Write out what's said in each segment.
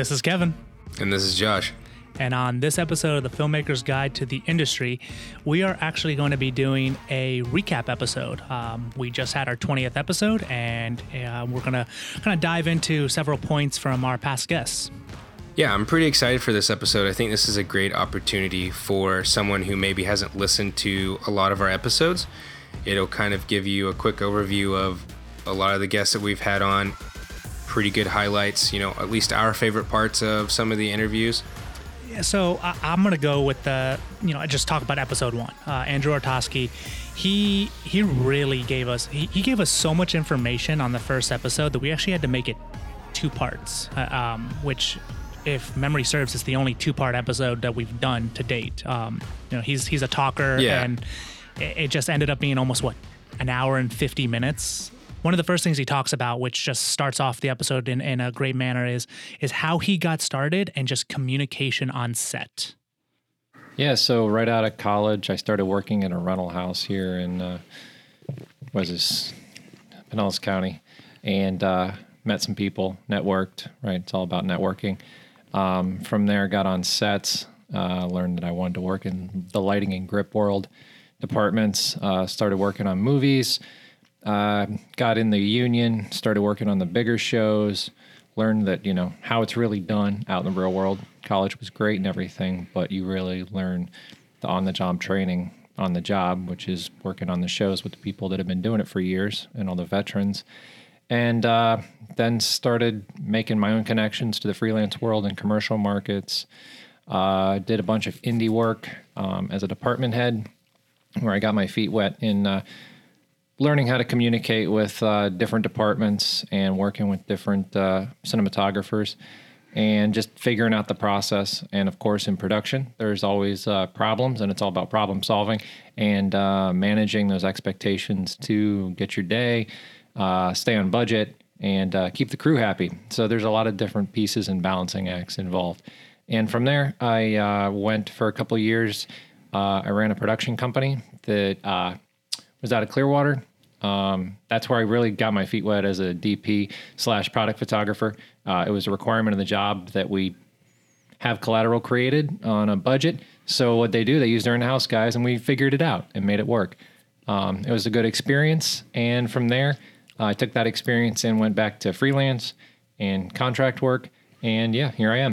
This is Kevin. And this is Josh. And on this episode of the Filmmaker's Guide to the Industry, we are actually going to be doing a recap episode. Um, we just had our 20th episode, and uh, we're going to kind of dive into several points from our past guests. Yeah, I'm pretty excited for this episode. I think this is a great opportunity for someone who maybe hasn't listened to a lot of our episodes. It'll kind of give you a quick overview of a lot of the guests that we've had on, pretty good highlights, you know, at least our favorite parts of some of the interviews. Yeah, so I, am gonna go with the, you know I just talk about episode one. Uh, Andrew Ortoski, he he really gave us he, he gave us so much information on the first episode that we actually had to make it two parts, uh, um, which if memory serves, is the only two-part episode that we've done to date. Um, you know, he's he's a talker, yeah. and it, it just ended up being almost what an hour and 50 minutes one of the first things he talks about, which just starts off the episode in, in a great manner, is is how he got started and just communication on set. Yeah, so right out of college, I started working in a rental house here in uh, was this Pinellas County, and uh, met some people, networked. Right, it's all about networking. Um, from there, got on sets, uh, learned that I wanted to work in the lighting and grip world departments. Uh, started working on movies uh, got in the union, started working on the bigger shows, learned that, you know, how it's really done out in the real world. College was great and everything, but you really learn the on the job training on the job, which is working on the shows with the people that have been doing it for years and all the veterans. And uh, then started making my own connections to the freelance world and commercial markets. Uh, did a bunch of indie work um, as a department head, where I got my feet wet in uh, learning how to communicate with uh, different departments and working with different uh, cinematographers and just figuring out the process. And of course, in production, there's always uh, problems, and it's all about problem solving and uh, managing those expectations to get your day, uh, stay on budget, and uh, keep the crew happy. So there's a lot of different pieces and balancing acts involved. And from there, I went for a couple years. I ran a production company that was out of Clearwater um, that's where I really got my feet wet as a DP slash product photographer. Uh, it was a requirement of the job that we have collateral created on a budget. So what they do, they use their in-house guys, and we figured it out and made it work. Um, it was a good experience, and from there, uh, I took that experience and went back to freelance and contract work, and yeah, here I am.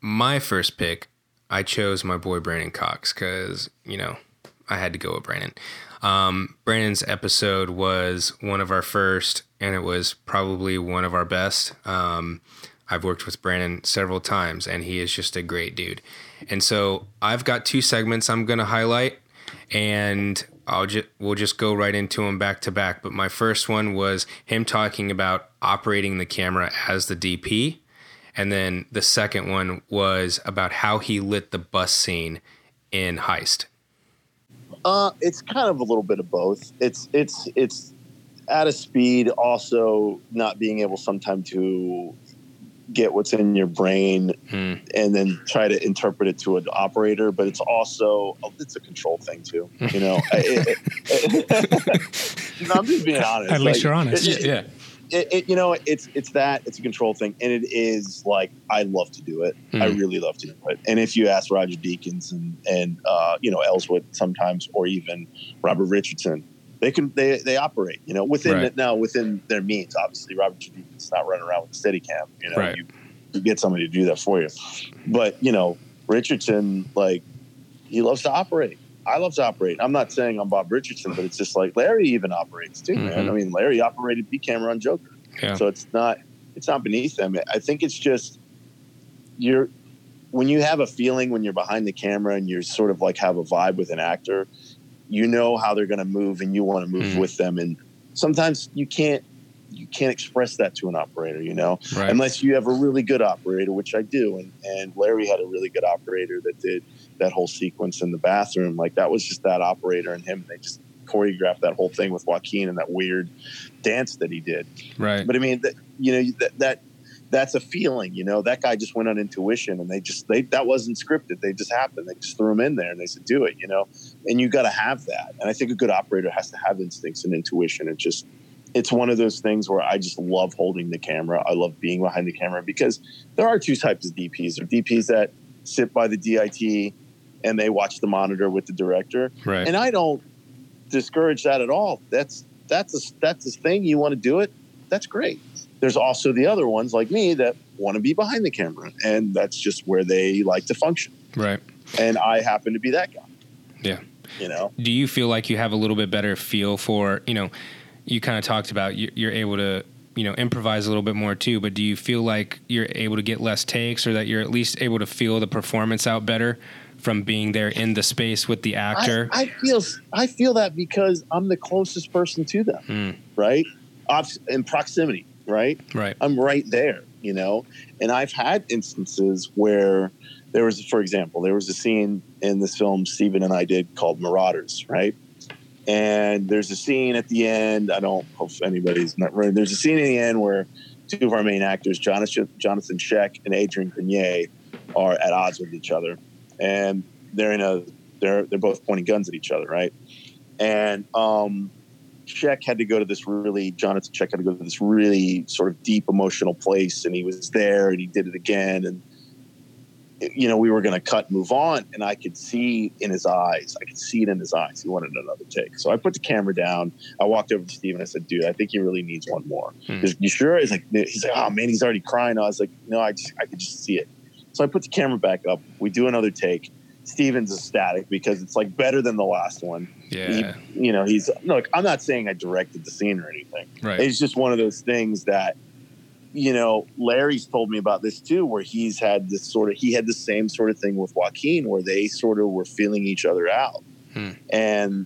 My first pick, I chose my boy Brandon Cox because you know I had to go with Brandon. Um, Brandon's episode was one of our first, and it was probably one of our best. Um, I've worked with Brandon several times, and he is just a great dude. And so I've got two segments I'm going to highlight, and I'll just we'll just go right into them back to back. But my first one was him talking about operating the camera as the DP, and then the second one was about how he lit the bus scene in Heist. Uh, it's kind of a little bit of both. It's it's it's at a speed, also not being able sometimes to get what's in your brain hmm. and then try to interpret it to an operator. But it's also it's a control thing too. You know, it, it, it, I'm just being honest. At least like, you're honest. yeah it, it, you know, it's it's that it's a control thing, and it is like I love to do it. Mm. I hmm. really love to do it. And if you ask Roger Deakins and and uh, you know Elswit sometimes, or even Robert Richardson, they can they they operate. You know, within right. now within their means. Obviously, Robert Deakins not running around with a steady cam. You know, right. you, you get somebody to do that for you. But you know, Richardson, like he loves to operate. I love to operate. I'm not saying I'm Bob Richardson, but it's just like Larry even operates too, mm-hmm. man. I mean, Larry operated B camera on Joker, yeah. so it's not it's not beneath them. I think it's just you're when you have a feeling when you're behind the camera and you're sort of like have a vibe with an actor, you know how they're going to move and you want to move mm. with them. And sometimes you can't you can't express that to an operator, you know, right. unless you have a really good operator, which I do. And and Larry had a really good operator that did that whole sequence in the bathroom. Like that was just that operator and him. They just choreographed that whole thing with Joaquin and that weird dance that he did. Right. But I mean, that, you know, that, that, that's a feeling, you know, that guy just went on intuition and they just, they, that wasn't scripted. They just happened. They just threw him in there and they said, do it, you know, and you got to have that. And I think a good operator has to have instincts and intuition and just, it's one of those things where I just love holding the camera. I love being behind the camera because there are two types of DPs. There are DPs that sit by the DIT and they watch the monitor with the director. Right. And I don't discourage that at all. That's that's a that's a thing. You want to do it, that's great. There's also the other ones like me that want to be behind the camera, and that's just where they like to function. right. And I happen to be that guy. Yeah. You know, do you feel like you have a little bit better feel for you know you kind of talked about you- you're able to you know improvise a little bit more too but do you feel like you're able to get less takes or that you're at least able to feel the performance out better from being there in the space with the actor I, I feel I feel that because I'm the closest person to them, Mm. right? In proximity, right? right I'm right there, you know. And I've had instances where there was, for example, there was a scene in this film Stephen and I did called Marauders, right? And there's a scene at the end. I don't hope anybody's not. There's a scene in the end where two of our main actors, Jonathan Jonathan Schaech and Adrian Grenier, are at odds with each other, and they're in a they're they're both pointing guns at each other, right? And um, Schaech had to go to this really Jonathan Schaech had to go to this really sort of deep emotional place, and he was there, and he did it again, and you know we were going to cut, move on, and I could see in his eyes, I could see it in his eyes. He wanted another take, so I put the camera down. I walked over to Steve and I said, "Dude, I think he really needs one more." Hmm. You sure? He's like, he's like, oh man, he's already crying. I was like, no, I just, I could just see it. So I put the camera back up. We do another take. Steven's ecstatic because it's like better than the last one. yeah He, you know, he's look. I'm not saying I directed the scene or anything. right It's just one of those things that, you know, Larry's told me about this too, where he's had this sort of he had the same sort of thing with Joaquin, where they sort of were feeling each other out, Hmm. and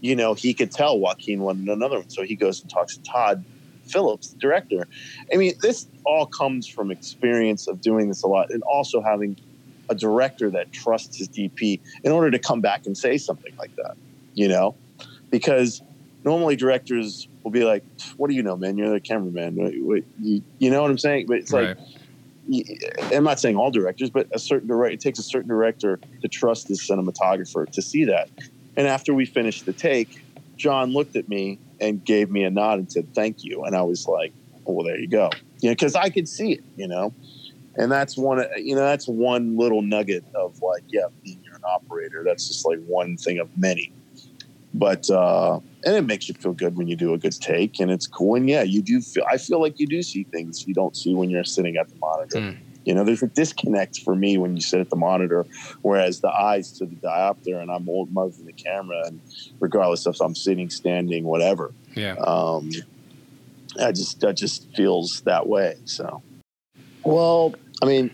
you know he could tell Joaquin wanted another one, so he goes and talks to Todd Phillips, the director. I mean, this all comes from experience of doing this a lot, and also having a director that trusts his DP in order to come back and say something like that, you know, because normally directors will be like, "What do you know, man? You're the cameraman. You, you know what I'm saying?" But it's like, right y- I'm not saying all directors, but a certain director. It takes a certain director to trust his cinematographer to see that. And after we finished the take, John looked at me and gave me a nod and said, "Thank you." And I was like, oh, "Well, there you go," you know, because I could see it, you know. And that's one, you know, that's one little nugget of like, yeah, being an operator. That's just like one thing of many. But uh, and it makes you feel good when you do a good take, and it's cool. And yeah, you do feel. I feel like you do see things you don't see when you're sitting at the monitor. Mm. You know, there's a disconnect for me when you sit at the monitor, whereas the eyes to the diopter, and I'm old moving the camera, and regardless if I'm sitting, standing, whatever, yeah um, I just that just feels that way. So, well, I mean,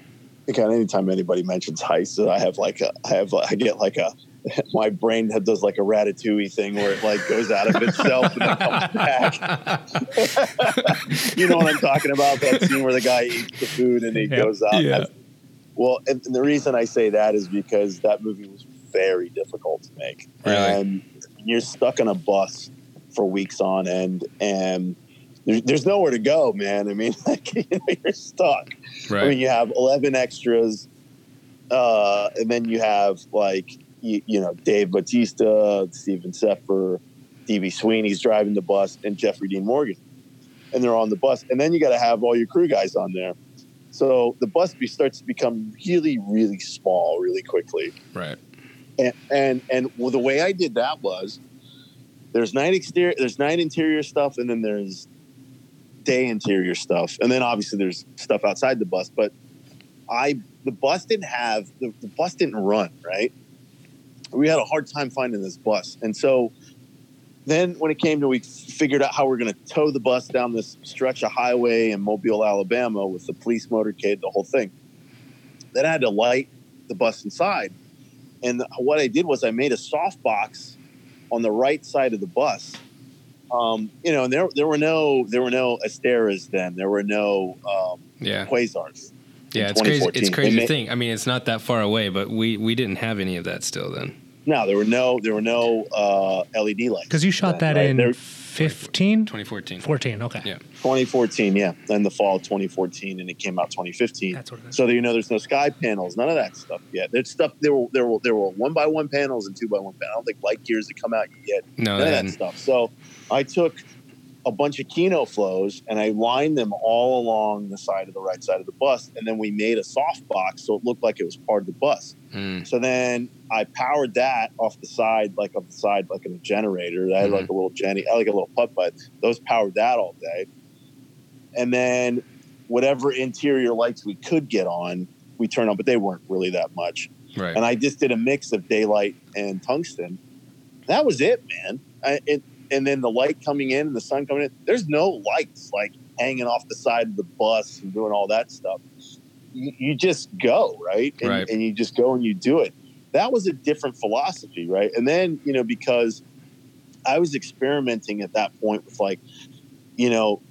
again, anytime anybody mentions heist, I have like a, I have, I get like a, my brain does like a ratatouille thing where it like goes out of itself and then comes back. you know what I'm talking about? That scene where the guy eats the food and he Yep. goes out. Yeah. Well, and the reason I say that is because that movie was very difficult to make, Really? and you're stuck on a bus for weeks on end, and there's, there's nowhere to go, man. I mean, like, you know, you're stuck. I mean, you have 11 extras, uh, and then you have like you, you know Dave Bautista, Steven Seffer, D.B. Sweeney's driving the bus, and Jeffrey Dean Morgan, and they're on the bus, and then you got to have all your crew guys on there. So the bus be, starts to become really, really small, really quickly right and and and well, the way I did that was there's nine exterior, there's nine interior stuff, and then there's day interior stuff, and then obviously there's stuff outside the bus. But I the bus didn't have the, the bus didn't run right. We had a hard time finding this bus, and so then when it came to we figured out how we're going to tow the bus down this stretch of highway in Mobile, Alabama, with the police motorcade, the whole thing. Then I had to light the bus inside. And what I did was I made a soft box on the right side of the bus. Um, you know, and there there were no there were no Asteras then. There were no um, yeah Quasars. yeah it's crazy it's crazy They to ma- think i mean it's not that far away but we we didn't have any of that still then No, there were no there were no uh, LED lights. Because you shot then, that right? in There- 15? 2014 14, okay. Yeah. 2014, yeah, in the fall of 2014, and it came out 2015. That's what it is. So you know, there's no sky panels, none of that stuff yet. There's stuff there were there were there were one by one panels and two by one panels. I don't think light gears that come out yet. no none of that stuff. So I took a bunch of Kino Flos and I lined them all along the side of the right side of the bus. And then we made a soft box so it looked like it was part of the bus. Mm. So then I powered that off the side, like off the side, like in a generator. I had like a little Jenny, I like a little putt putt. Those powered that all day. And then whatever interior lights we could get on, we turned on, but they weren't really that much. Right. And I just did a mix of daylight and tungsten. That was it, man. I, it, and then the light coming in and the sun coming in. There's no lights like hanging off the side of the bus and doing all that stuff. You, you just go right? And, Right. and you just go and you do it. That was a different philosophy, right? And then you know because I was experimenting at that point with like, you know,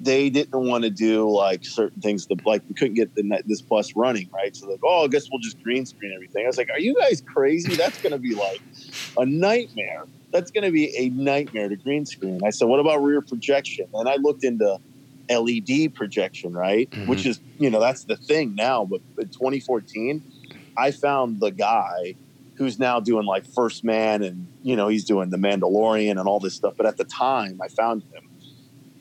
they didn't want to do like certain things. The like we couldn't get the this bus running, right? So like, oh, I guess we'll just green screen everything. I was like, are you guys crazy? That's going to be like a nightmare. That's going to be a nightmare to green screen. I said, what about rear projection? And I looked into LED projection, right? Mhm. Which is you know that's the thing now. But in 2014, I found the guy who's now doing like First Man and you know he's doing The Mandalorian and all this stuff. But at the time I found him,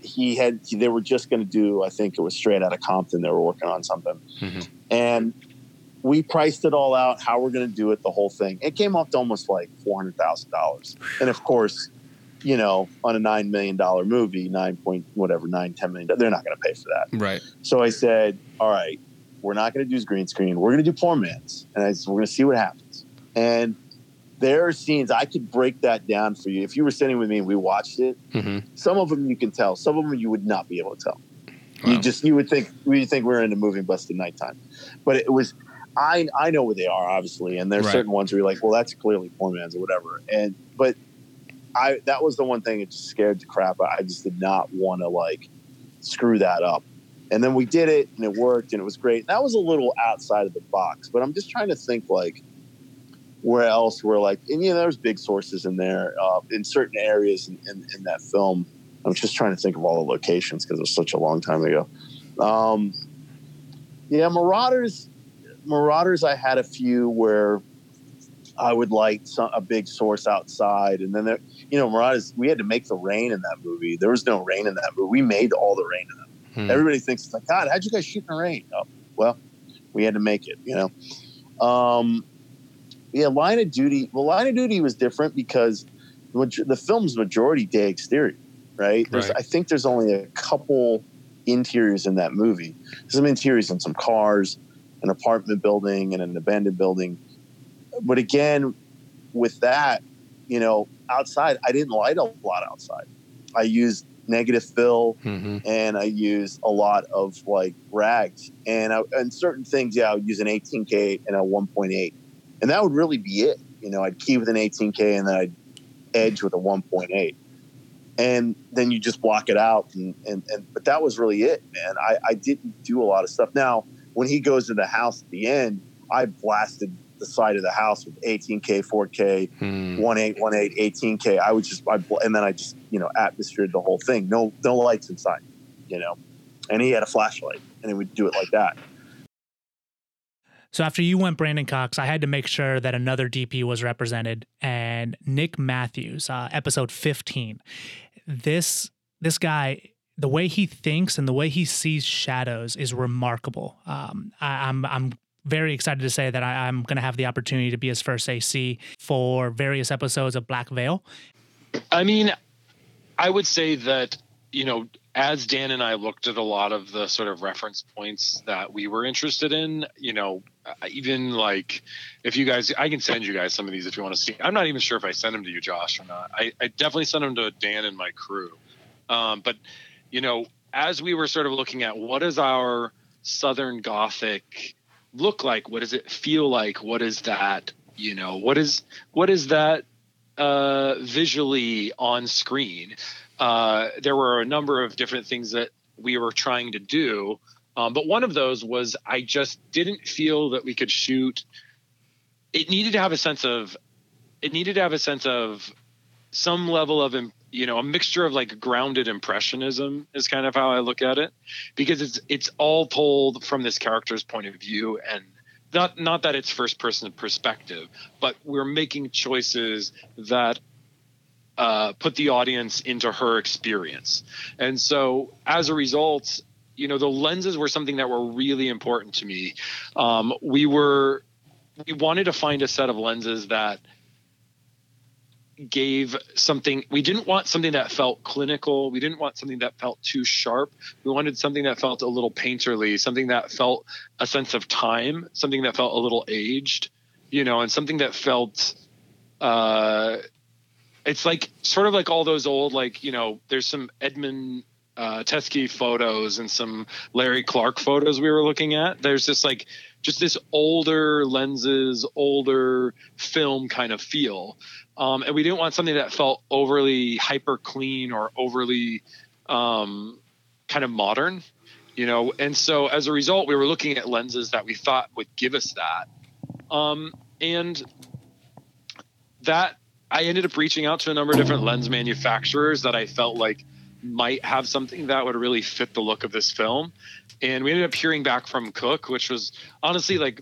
he had they were just going to do I think it was straight out of Compton. They were working on something, Mhm. and we priced it all out. How we're going to do it, the whole thing. It came up to almost like four hundred thousand dollars, and of course. You know, on a nine million dollar movie, nine point whatever, nine ten million. They're not going to pay for that. Right. So I said, all right, we're not going to do green screen. We're going to do poor man's. And I said, we're going to see what happens. And there are scenes I could break that down for you. If you were sitting with me and we watched it, hmm some of them you can tell. Some of them you would not be able to tell. Wow. You just you would think we would think we are in a movie busted nighttime, but it was. I I know where they are obviously, and there's Right. certain ones where you're like, well, that's clearly poor man's or whatever. And but I that was the one thing that just scared the crap. out. I just did not want to like screw that up. And then we did it, and it worked, and it was great. That was a little outside of the box, but I'm just trying to think like where else we're like, and you know, there's big sources in there uh, in certain areas in, in, in that film. I'm just trying to think of all the locations because it was such a long time ago. Um, yeah, Marauders, Marauders. I had a few where I would like some, a big source outside, and then there, you know, Marauders. We had to make the rain in that movie. There was no rain in that movie. We made all the rain in that. Hmm. Everybody thinks it's like, God, how'd you guys shoot in the rain? Oh, well, we had to make it. You know. Um, yeah, Line of Duty. Well, Line of Duty was different because the film's majority day exterior, right? There's, Right. I think there's only a couple interiors in that movie. Some interiors in some cars, an apartment building, and an abandoned building. But again, with that, you know, outside, I didn't light a lot outside. I used negative fill hmm and I used a lot of like rags and I, and certain things. Yeah, I would use an 18k and a 1.8, and that would really be it. You know, I'd key with an 18k and then I'd edge with a 1.8, and then you just block it out. And and, and but that was really it, man. I, I didn't do a lot of stuff. Now, when he goes to the house at the end, I blasted the side of the house with 18k, 4k, Hmm. one eight one eight eighteen k. I would just I, and then I just you know atmosphered the whole thing. No no lights inside, you know. And he had a flashlight, and he would do it like that. So after you went Brandon Cox, I had to make sure that another DP was represented, and Nick Matthews, uh, episode fifteen. This this guy, the way he thinks and the way he sees shadows is remarkable. Um, I, I'm I'm very excited to say that I, I'm going to have the opportunity to be his first AC for various episodes of Black Veil. I mean, I would say that, you know, as Dan and I looked at a lot of the sort of reference points that we were interested in, you know, uh, even like if you guys, I can send you guys some of these if you want to see. I'm not even sure if I sent them to you, Josh, or not. I, I definitely sent them to Dan and my crew. Um, but, you know, as we were sort of looking at what is our Southern Gothic look like? What does it feel like? What is that? You know, what is what is that uh, visually on screen. Uh, there were a number of different things that we were trying to do, um, but one of those was I just didn't feel that we could shoot. It needed to have a sense of, it needed to have a sense of some level of you know a mixture of like grounded impressionism is kind of how I look at it because it's it's all told from this character's point of view and not not that it's first person perspective but we're making choices that uh, put the audience into her experience. And so as a result, you know, the lenses were something that were really important to me. Um, we were, we wanted to find a set of lenses that gave something we didn't want something that felt clinical. We didn't want something that felt too sharp. We wanted something that felt a little painterly something that felt a sense of time something that felt a little aged you know and something that felt uh it's like sort of like all those old like you know there's some edmund uh, Teske photos and some Larry Clark photos we were looking at. There's this like just this older lenses, older film kind of feel. Um, and we didn't want something that felt overly hyper clean or overly um, kind of modern, you know. And so as a result, we were looking at lenses that we thought would give us that. Um, and that I ended up reaching out to a number of different lens manufacturers that I felt like might have something that would really fit the look of this film. And we ended up hearing back from Cooke, which was honestly like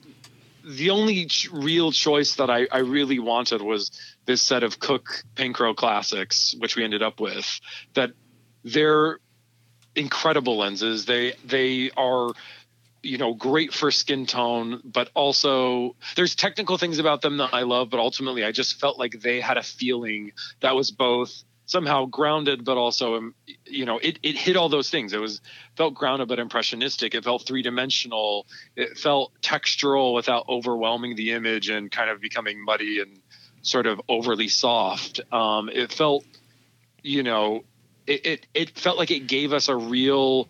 the only ch- real choice that I, I really wanted was this set of Cooke Panchro classics, which we ended up with. That they're incredible lenses. They they are you know great for skin tone but also there's technical things about them that i love but ultimately i just felt like they had a feeling that was both somehow grounded but also um, you know it, it hit all those things it was felt grounded but impressionistic it felt three-dimensional it felt textural without overwhelming the image and kind of becoming muddy and sort of overly soft um, it felt you know it, it, it felt like it gave us a real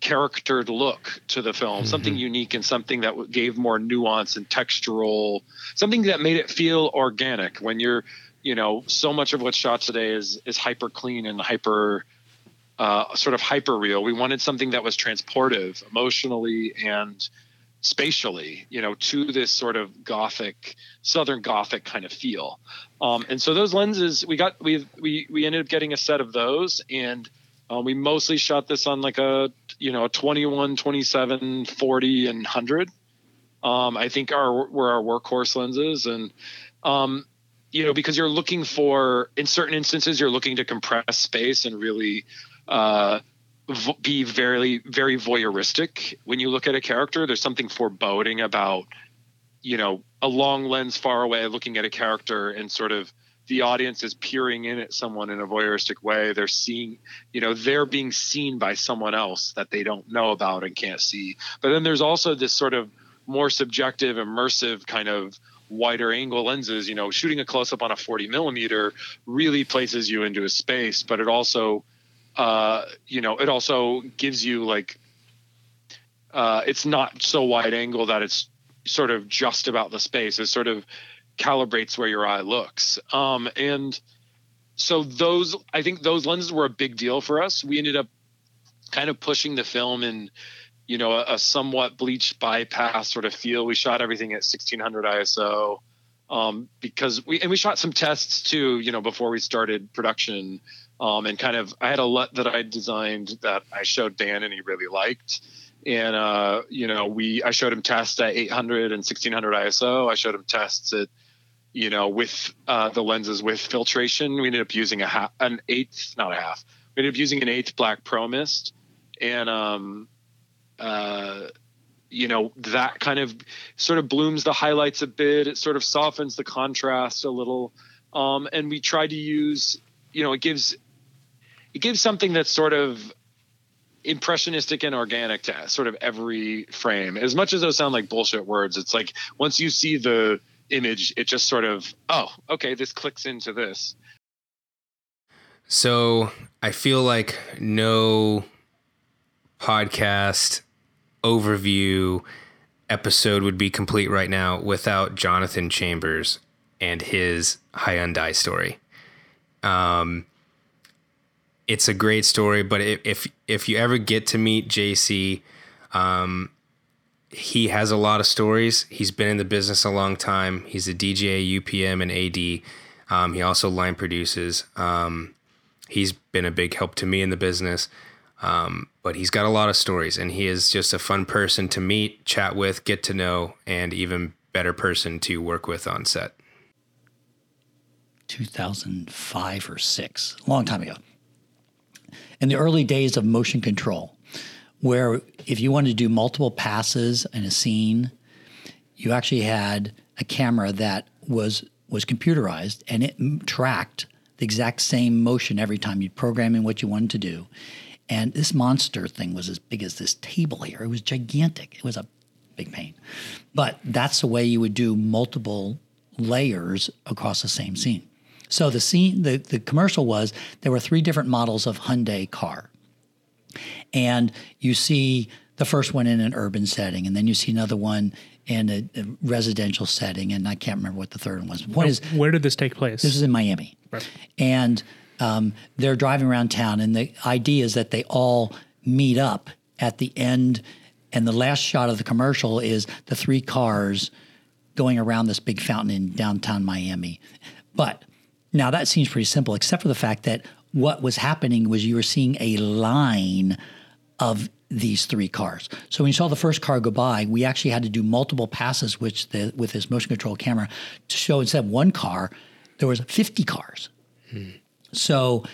charactered look to the film, mm-hmm. something unique and something that gave more nuance and textural, something that made it feel organic. When you're, you know, so much of what's shot today is is hyper clean and hyper, uh, sort of hyper real. We wanted something that was transportive emotionally and spatially, you know, to this sort of gothic, southern gothic kind of feel. Um, and so those lenses, we got we we we ended up getting a set of those and um, we mostly shot this on like a you know a 21, 27, 40, and 100. Um, I think our were our workhorse lenses, and um, you know because you're looking for in certain instances you're looking to compress space and really uh, v- be very very voyeuristic when you look at a character. There's something foreboding about you know a long lens far away looking at a character and sort of the audience is peering in at someone in a voyeuristic way. They're seeing, you know, they're being seen by someone else that they don't know about and can't see. But then there's also this sort of more subjective, immersive kind of wider angle lenses. You know, shooting a close up on a 40 millimeter really places you into a space, but it also, uh, you know, it also gives you like, uh, it's not so wide angle that it's sort of just about the space. It's sort of calibrates where your eye looks. Um, and so those, I think those lenses were a big deal for us. We ended up kind of pushing the film in, you know, a, a somewhat bleached bypass sort of feel. We shot everything at 1600 ISO um, because we and we shot some tests too, you know, before we started production. Um, and kind of, I had a LUT that I designed that I showed Dan and he really liked and uh, you know we i showed him tests at 800 and 1600 iso i showed him tests at you know, with uh, the lenses with filtration, we ended up using a half, an eighth, not a half. We ended up using an eighth black pro mist, and um, uh, you know that kind of sort of blooms the highlights a bit. It sort of softens the contrast a little, um, and we try to use, you know, it gives it gives something that's sort of impressionistic and organic to sort of every frame. As much as those sound like bullshit words, it's like once you see the image, it just sort of, oh, okay, this clicks into this. So I feel like no podcast overview episode would be complete right now without Jonathan Chambers and his Hyundai story. Um, it's a great story, but if if you ever get to meet JC, um, he has a lot of stories. He's been in the business a long time. He's a DJ, UPM, and AD. Um, he also line produces. Um, he's been a big help to me in the business. Um, but he's got a lot of stories, and he is just a fun person to meet, chat with, get to know, and even better person to work with on set. 2005 or six, a long time ago. In the early days of motion control, where if you wanted to do multiple passes in a scene, you actually had a camera that was was computerized and it tracked the exact same motion every time you program in what you wanted to do. And this monster thing was as big as this table here. It was gigantic. It was a big pain. But that's the way you would do multiple layers across the same scene. So the scene, the, the commercial was there were three different models of Hyundai car. And you see the first one in an urban setting, and then you see another one in a, a residential setting, and I can't remember what the third one was. What is Where did this take place? this is in Miami, Right. and um, they're driving around town, and the idea is that they all meet up at the end, and the last shot of the commercial is the three cars going around this big fountain in downtown Miami. But now that seems pretty simple, except for the fact that what was happening was you were seeing a line of these three cars. So when you saw the first car go by, we actually had to do multiple passes which the, with this motion control camera to show instead of one car, there was 50 cars. So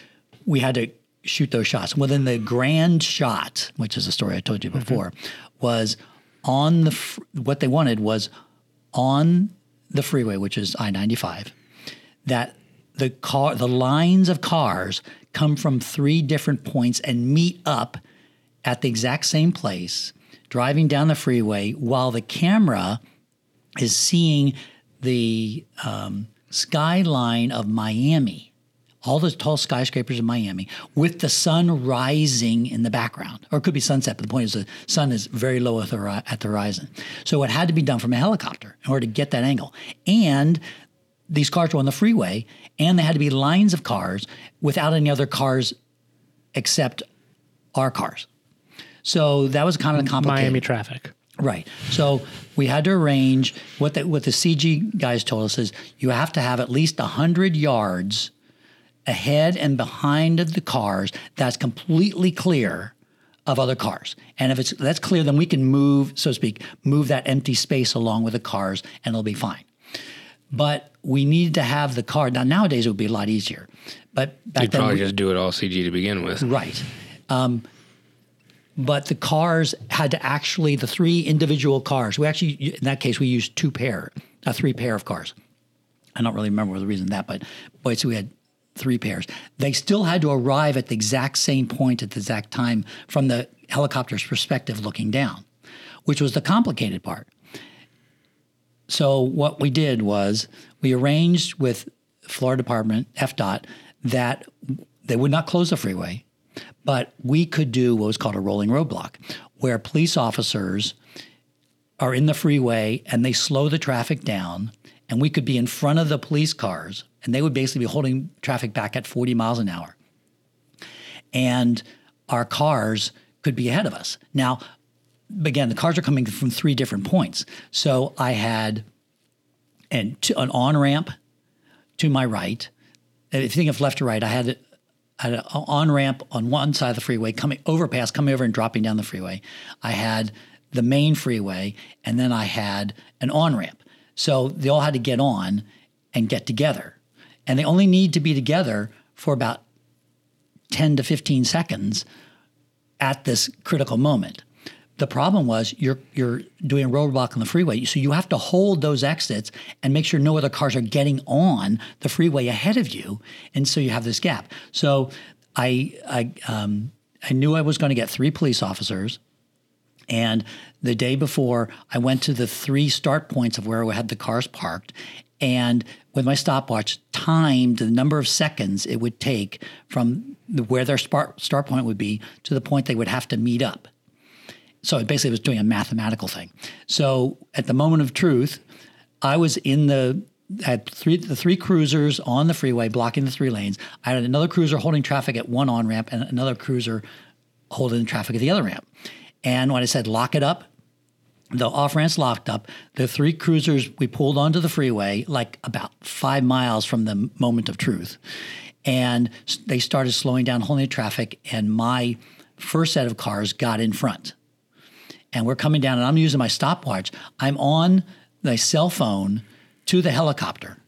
we had to shoot those shots. Well, then the grand shot, which is a story I told you before, was on the fr- what they wanted was on the freeway, which is I ninety five, that the car the lines of cars come from three different points and meet up at the exact same place, driving down the freeway while the camera is seeing the um, skyline of Miami, all the tall skyscrapers in Miami, with the sun rising in the background. Or it could be sunset, but the point is the sun is very low at the, at the horizon. So it had to be done from a helicopter in order to get that angle. And these cars were on the freeway, and they had to be lines of cars without any other cars except our cars. So that was kind of complicated. Miami traffic. Right. So we had to arrange what the what the CG guys told us is you have to have at least hundred yards ahead and behind of the cars that's completely clear of other cars. And if it's that's clear, then we can move, so to speak, move that empty space along with the cars, and it'll be fine. But we needed to have the car. Now nowadays it would be a lot easier. But back You'd then, probably we- just do it all CG to begin with. Right. Um, but the cars had to actually, the three individual cars, we actually, in that case, we used two pair, uh, three pair of cars. I don't really remember the reason that, but boy, so we had three pairs. They still had to arrive at the exact same point at the exact time from the helicopter's perspective looking down, which was the complicated part. So what we did was we arranged with Florida Department, FDOT, that they would not close the freeway, but we could do what was called a rolling roadblock, where police officers are in the freeway and they slow the traffic down, and we could be in front of the police cars, and they would basically be holding traffic back at 40 miles an hour. And our cars could be ahead of us. Now, again, the cars are coming from three different points. So I had an, an on ramp to my right. If you think of left to right, I had, I had an on ramp on one side of the freeway, coming overpass, coming over and dropping down the freeway. I had the main freeway, and then I had an on ramp. So they all had to get on and get together. And they only need to be together for about 10 to 15 seconds at this critical moment. The problem was you're you're doing a roadblock on the freeway, so you have to hold those exits and make sure no other cars are getting on the freeway ahead of you, and so you have this gap. So I I um, I knew I was going to get three police officers, and the day before I went to the three start points of where we had the cars parked, and with my stopwatch timed the number of seconds it would take from where their start start point would be to the point they would have to meet up. So it basically was doing a mathematical thing. So at the moment of truth, I was in the had three the three cruisers on the freeway blocking the three lanes. I had another cruiser holding traffic at one on ramp and another cruiser holding traffic at the other ramp. And when I said lock it up, the off ramps locked up. The three cruisers we pulled onto the freeway, like about five miles from the moment of truth, and they started slowing down, holding the traffic. And my first set of cars got in front and we're coming down and I'm using my stopwatch. I'm on my cell phone to the helicopter.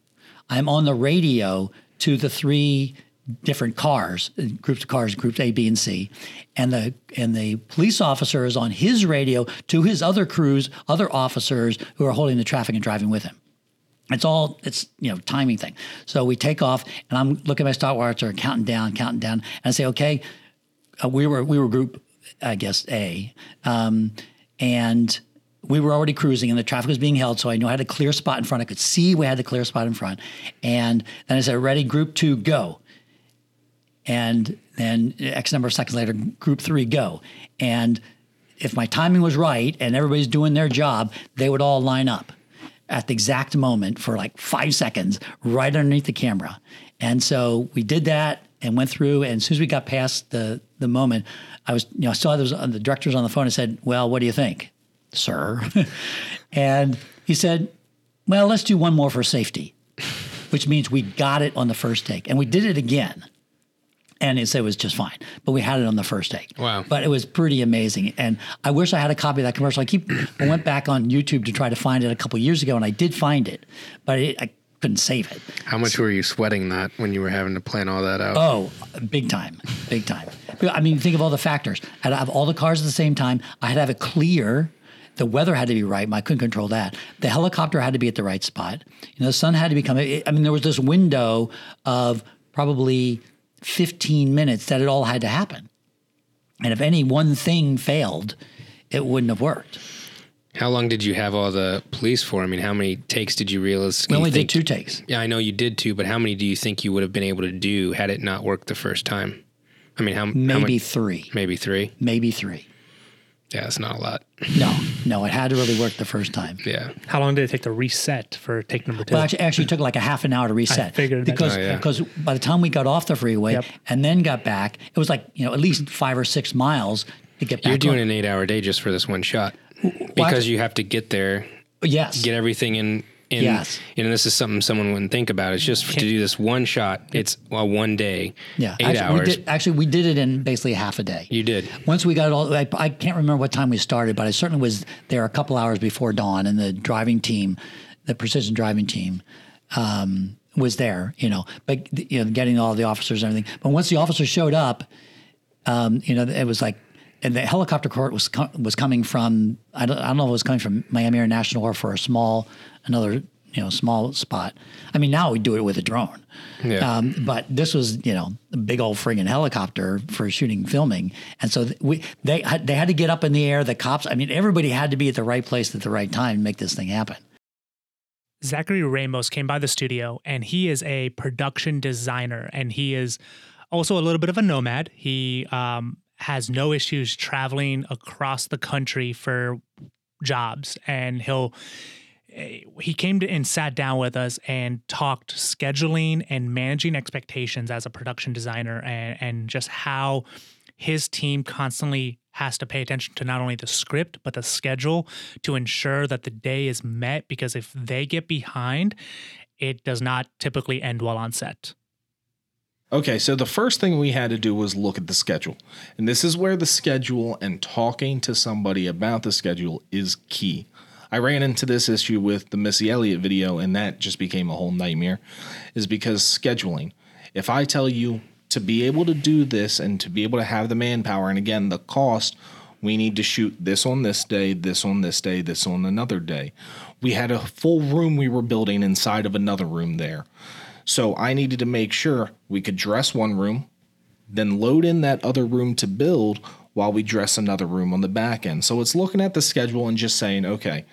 I'm on the radio to the three different cars, groups of cars, groups A, B, and C, and the and the police officer is on his radio to his other crews, other officers who are holding the traffic and driving with him. It's all it's you know timing thing. So we take off, and I'm looking at my stopwatch or counting down, counting down, and I say, okay, uh, we were we were group, I guess A, um, and we were already cruising and the traffic was being held. So I knew I had a clear spot in front. I could see we had the clear spot in front. And then I said, ready, group two, go. And then X number of seconds later, group three, go. And if my timing was right and everybody's doing their job, they would all line up at the exact moment for like five seconds right underneath the camera. And so we did that and went through. And as soon as we got past the, the moment, I was, you know, I saw those, uh, the directors on the phone and said, well, what do you think? sir. and he said, Well, let's do one more for safety, which means we got it on the first take. And we did it again. And it said it was just fine, but we had it on the first take. Wow. But it was pretty amazing. And I wish I had a copy of that commercial. I keep, I went back on YouTube to try to find it a couple years ago, and I did find it, but it, I couldn't save it. How much were you sweating that when you were having to plan all that out? Oh, big time, big time. I mean, think of all the factors. I had to have all the cars at the same time. I had to have it clear the weather had to be right. I couldn't control that. The helicopter had to be at the right spot. You know, the sun had to be coming. I mean, there was this window of probably 15 minutes that it all had to happen. And if any one thing failed, it wouldn't have worked. How long did you have all the police for? I mean, how many takes did you realize? We only think, did two takes. Yeah, I know you did two, but how many do you think you would have been able to do had it not worked the first time? I mean, how maybe how much, three, maybe three, maybe three. Yeah, it's not a lot. No, no, it had to really work the first time. Yeah. How long did it take to reset for take number two? Well, actually, actually took like a half an hour to reset. I figured that- because Oh, yeah. because by the time we got off the freeway Yep. and then got back, it was like you know at least five or six miles to get back. You're doing on. an eight hour day just for this one shot because you have to get there, yes, get everything in. In Yes. You know, this is something someone wouldn't think about. It's just to do this one shot. It's well, one day. yeah. Eight actually, hours. We did, actually, we did it in basically half a day. You did. Once we got it all, I, I can't remember what time we started, but I certainly was there a couple hours before dawn, and the driving team, the precision driving team, um, was there. You know, but you know, getting all the officers and everything. But once the officers showed up, um, you know, it was like, and the helicopter court was com- was coming from I don't, I don't know if it was coming from Miami International or for a small another you know small spot. I mean, now we do it with a drone. Yeah. Um, but this was, you know, a big old friggin' helicopter for shooting filming, and so th- we they had, they had to get up in the air. The cops, I mean, everybody had to be at the right place at the right time to make this thing happen. Zachary Ramos came by the studio and he is a production designer and he is also a little bit of a nomad. He um, has no issues traveling across the country for jobs. And he'll eh, he came to and sat down with us and talked scheduling and managing expectations as a production designer and, and just how his team constantly has to pay attention to not only the script but the schedule to ensure that the day is met. Because if they get behind it does not typically end well on set Okay, so the first thing we had to do was look at the schedule. And this is where the schedule and talking to somebody about the schedule is key. I ran into this issue with the Missy Elliott video, and that just became a whole nightmare, is because scheduling. If I tell you to be able to do this and to be able to have the manpower, and again, the cost, we need to shoot this on this day, this on this day, this on another day. We had a full room we were building inside of another room there. So I needed to make sure we could dress one room, then load in that other room to build while we dress another room on the back end. So it's looking at the schedule and just saying, okay,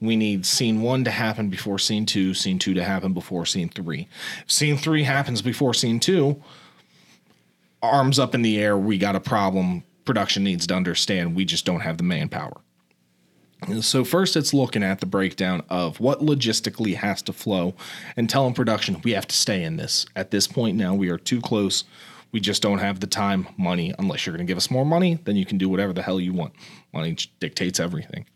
we need scene one to happen before scene two, scene two to happen before scene three. If scene three happens before scene two, arms up in the air, we got a problem. Production needs to understand we just don't have the manpower. So first it's looking at the breakdown of what logistically has to flow and telling production we have to stay in this. At this point now we are too close. We just don't have the time, money, unless you're going to give us more money, then you can do whatever the hell you want. Money dictates everything.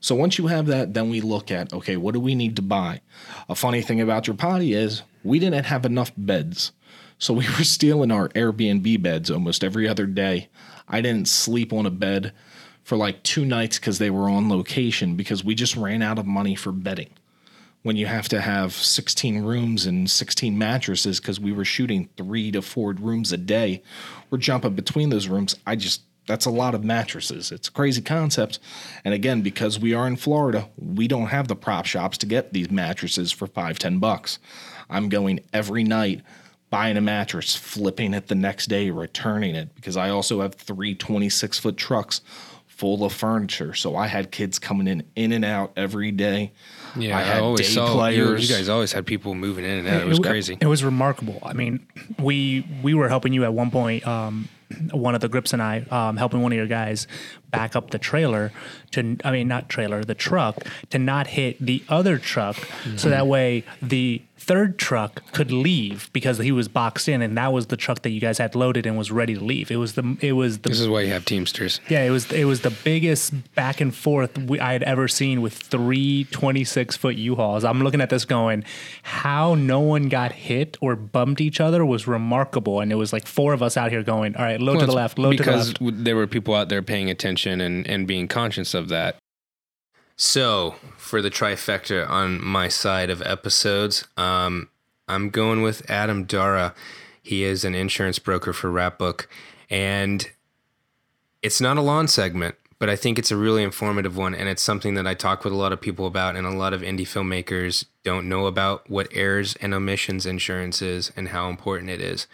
So once you have that, then we look at okay, what do we need to buy? A funny thing about your potty is we didn't have enough beds. So we were stealing our Airbnb beds almost every other day. I didn't sleep on a bed for like two nights because they were on location because we just ran out of money for bedding. when you have to have 16 rooms and 16 mattresses because we were shooting three to four rooms a day. We're jumping between those rooms. I just, that's a lot of mattresses. It's a crazy concept. And again, because we are in Florida, we don't have the prop shops to get these mattresses for five, ten bucks. I'm going every night buying a mattress, flipping it the next day, returning it because I also have three 26 foot trucks full of furniture. So I had kids coming in in and out every day. Yeah, I I, had always day saw you, players. you guys always had people moving in and out. It was crazy. It was remarkable. I mean, we we were helping you at one point. Um, one of the grips and I um, helping one of your guys back up the trailer to, I mean, not trailer, the truck to not hit the other truck, so that mm-hmm. way the third truck could leave because he was boxed in, and that was the truck that you guys had loaded and was ready to leave. It was the it was the This is why you have Teamsters. yeah, it was it was the biggest back and forth we, I had ever seen with three 26 foot U-Hauls. I'm looking at this going, how no one got hit or bumped each other was remarkable, and it was like four of us out here going, all right, load to the left, load to the left. w- there were people out there paying attention and, and being conscious of that. So, for the trifecta on my side of episodes, um, I'm going with Adam Dara. He is an insurance broker for Wrapbook, and it's not a lawn segment, but I think it's a really informative one, and it's something that I talk with a lot of people about, and a lot of indie filmmakers don't know about what errors and omissions insurance is and how important it is.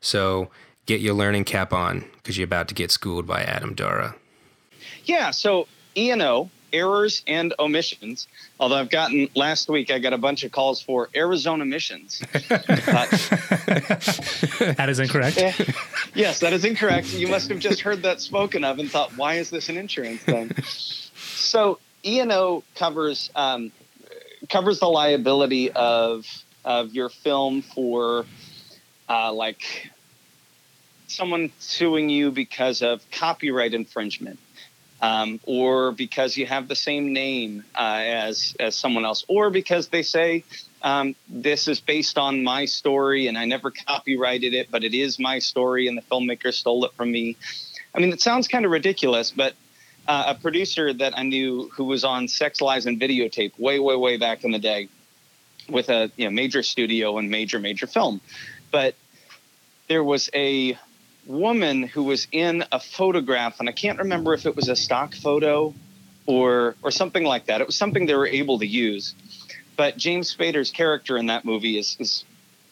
So get your learning cap on because you're about to get schooled by Adam Dara. Yeah, so E&O, errors and omissions. Although I've gotten last week, I got a bunch of calls for Arizona missions. But, That is incorrect. eh, yes, that is incorrect. You must have just heard that spoken of and thought, why is this an insurance thing? so E&O covers um, covers the liability of of your film for uh, like someone suing you because of copyright infringement um, or because you have the same name uh, as as someone else, or because they say um, this is based on my story and I never copyrighted it, but it is my story and the filmmaker stole it from me. I mean, it sounds kind of ridiculous, but uh, a producer that I knew who was on Sex Lies and Videotape way, way, way back in the day with a you know, major studio and major, major film, but there was a woman who was in a photograph, and I can't remember if it was a stock photo or or something like that. It was something they were able to use. But James Spader's character in that movie is, is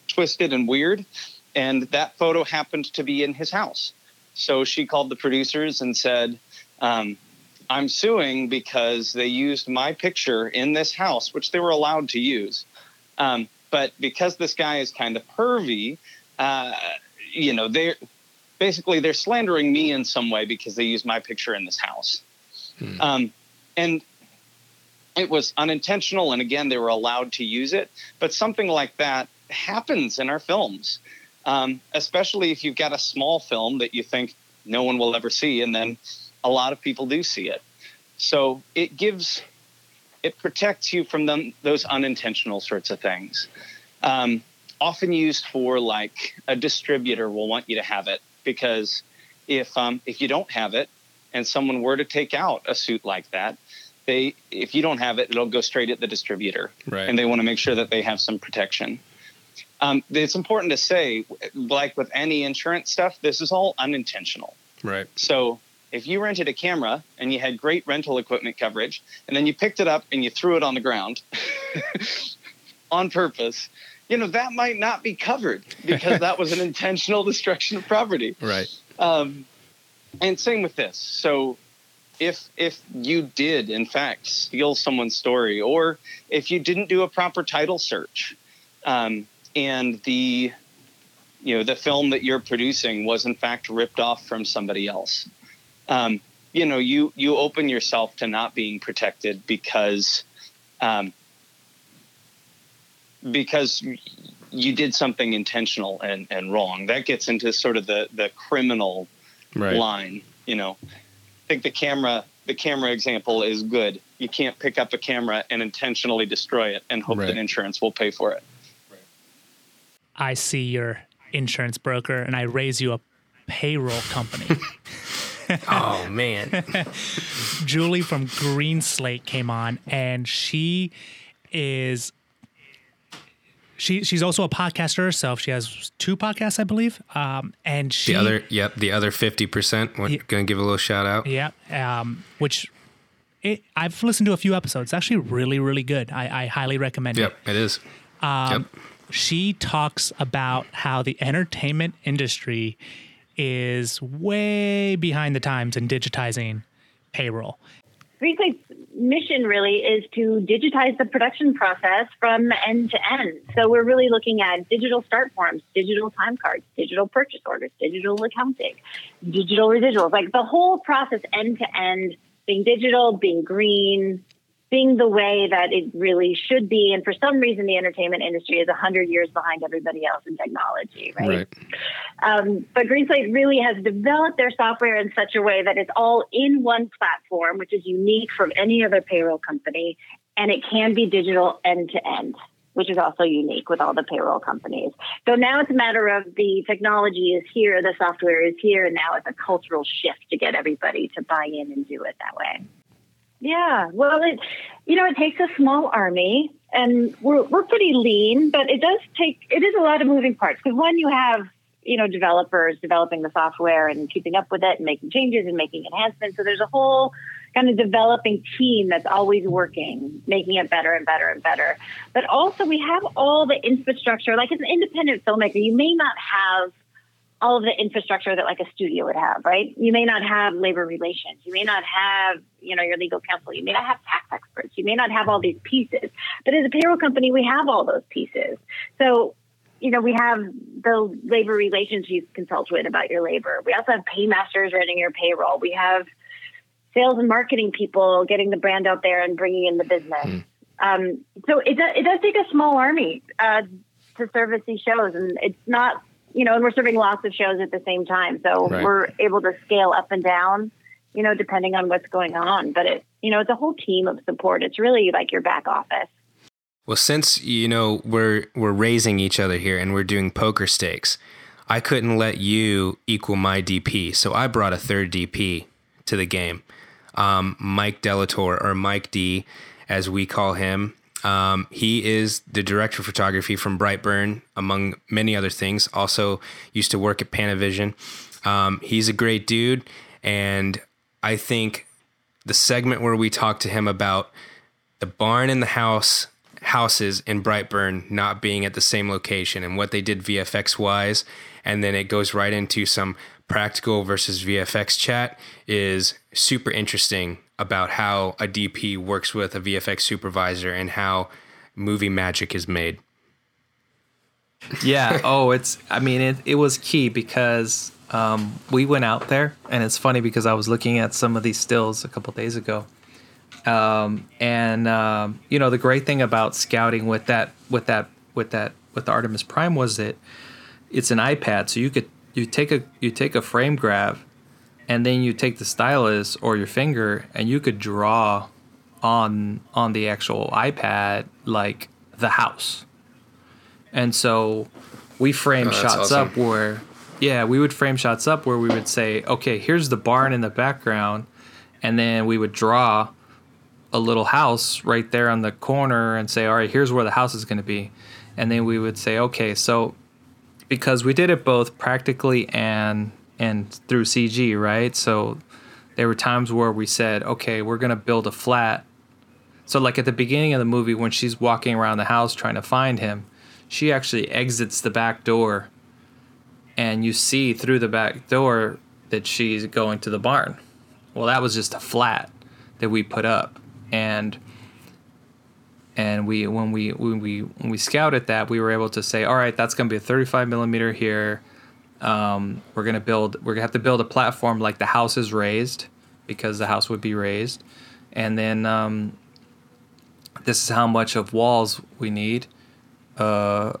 twisted and weird, and that photo happened to be in his house. So she called the producers and said, um, "I'm suing because they used my picture in this house, which they were allowed to use." Um, but because this guy is kind of pervy, uh, you know, they're basically they're slandering me in some way because they used my picture in this house. Um, and it was unintentional. And again, they were allowed to use it. But something like that happens in our films, um, especially if you've got a small film that you think no one will ever see, and then a lot of people do see it. So it gives, it protects you from them, those unintentional sorts of things. Um, often used for like a distributor will want you to have it because if um, if you don't have it and someone were to take out a suit like that, they if you don't have it, it'll go straight at the distributor, Right. and they want to make sure that they have some protection. Um, it's important to say, like with any insurance stuff, this is all unintentional. Right. So if you rented a camera and you had great rental equipment coverage, and then you picked it up and you threw it on the ground on purpose, you know that might not be covered because that was an intentional destruction of property. Right. Um, and same with this. So if if you did in fact steal someone's story, or if you didn't do a proper title search, um, and the you know the film that you're producing was in fact ripped off from somebody else, um, you know you you open yourself to not being protected because um, because you did something intentional and, and wrong. That gets into sort of the the criminal Right. line. You know, I think the camera the camera example is good. You can't pick up a camera and intentionally destroy it and hope Right. that insurance will pay for it. I see your insurance broker and I raise you a payroll company. Oh man. Julie from Green Slate came on and she is she she's also a podcaster herself. She has two podcasts, I believe. Um, and she The other, yep, the other fifty percent. We're Yeah. gonna give a little shout out. Yeah, um, which it, I've listened to a few episodes. It's actually really, really good. I, I highly recommend Yep, it. Yep, it is. Um, yep. She talks about how the entertainment industry is way behind the times in digitizing payroll. GreenSlate's mission really is to digitize the production process from end to end. So we're really looking at digital start forms, digital time cards, digital purchase orders, digital accounting, digital residuals, like the whole process end to end being digital, being green, being the way that it really should be. And for some reason, the entertainment industry is 100 years behind everybody else in technology, right? Um, but Greenslate really has developed their software in such a way that it's all in one platform, which is unique from any other payroll company, and it can be digital end to end, which is also unique with all the payroll companies. So now it's a matter of the technology is here, the software is here, and now it's a cultural shift to get everybody to buy in and do it that way. Yeah, well, it you know it takes a small army, and we're we're pretty lean, but it does take it is a lot of moving parts because one you have you know developers developing the software and keeping up with it and making changes and making enhancements. So there's a whole kind of developing team that's always working, making it better and better and better. But also we have all the infrastructure. Like as an independent filmmaker, you may not have all of the infrastructure that like a studio would have, right? You may not have labor relations. You may not have, you know, your legal counsel. You may not have tax experts. You may not have all these pieces. But as a payroll company, we have all those pieces. So, you know, we have the labor relations you consult with about your labor. We also have paymasters running your payroll. We have sales and marketing people getting the brand out there and bringing in the business. Um, so it does, it does take a small army uh, to service these shows, and it's not you know, and we're serving lots of shows at the same time. So Right. we're able to scale up and down, you know, depending on what's going on. But it, you know, it's a whole team of support. It's really like your back office. Well, since you know we're we're raising each other here and we're doing poker stakes, I couldn't let you equal my DP, so I brought a third DP to the game. Um, Mike Dallatorre or Mike D, as we call him. Um, he is the director of photography from Brightburn, among many other things. Also used to work at Panavision. Um, he's a great dude, and I think the segment where we talk to him about the barn and the house houses in Brightburn not being at the same location and what they did VFX wise, and then it goes right into some practical versus VFX chat is super interesting about how a DP works with a VFX supervisor and how movie magic is made. yeah. Oh, it's. I mean, it it was key because um, we went out there, and it's funny because I was looking at some of these stills a couple days ago, um, and um, you know the great thing about scouting with that with that with that with the Artemis Prime was that it's an iPad, so you could you take a you take a frame grab, and then you take the stylus or your finger, and you could draw on on the actual iPad like the house. And so we frame Oh, shots awesome. up where yeah, we would frame shots up where we would say, okay, here's the barn in the background, and then we would draw a little house right there on the corner and say, all right, here's where the house is going to be. And then we would say, okay, so because we did it both practically and and through CG, right? So there were times where we said, okay, we're going to build a flat. So like at the beginning of the movie when she's walking around the house trying to find him, she actually exits the back door and you see through the back door that she's going to the barn. Well, that was just a flat that we put up and and we when we when we when we scouted that we were able to say all right that's going to be a 35 millimeter here um, we're to build we're to have to build a platform like the house is raised because the house would be raised. And then um, this is how much of walls we need uh,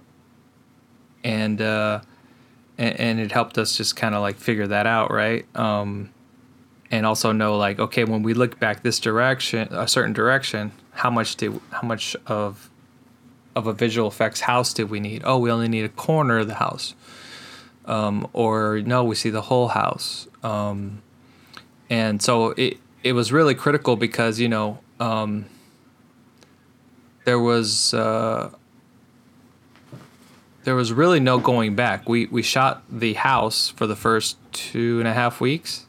and uh, and, and it helped us just kind of like figure that out right? Um, and also know like okay when we look back this direction a certain direction how much did how much of of a visual effects house did we need? Oh we only need a corner of the house um, or no we see the whole house um, and so it it was really critical because you know um, there was uh, there was really no going back. We we shot the house for the first two and a half weeks,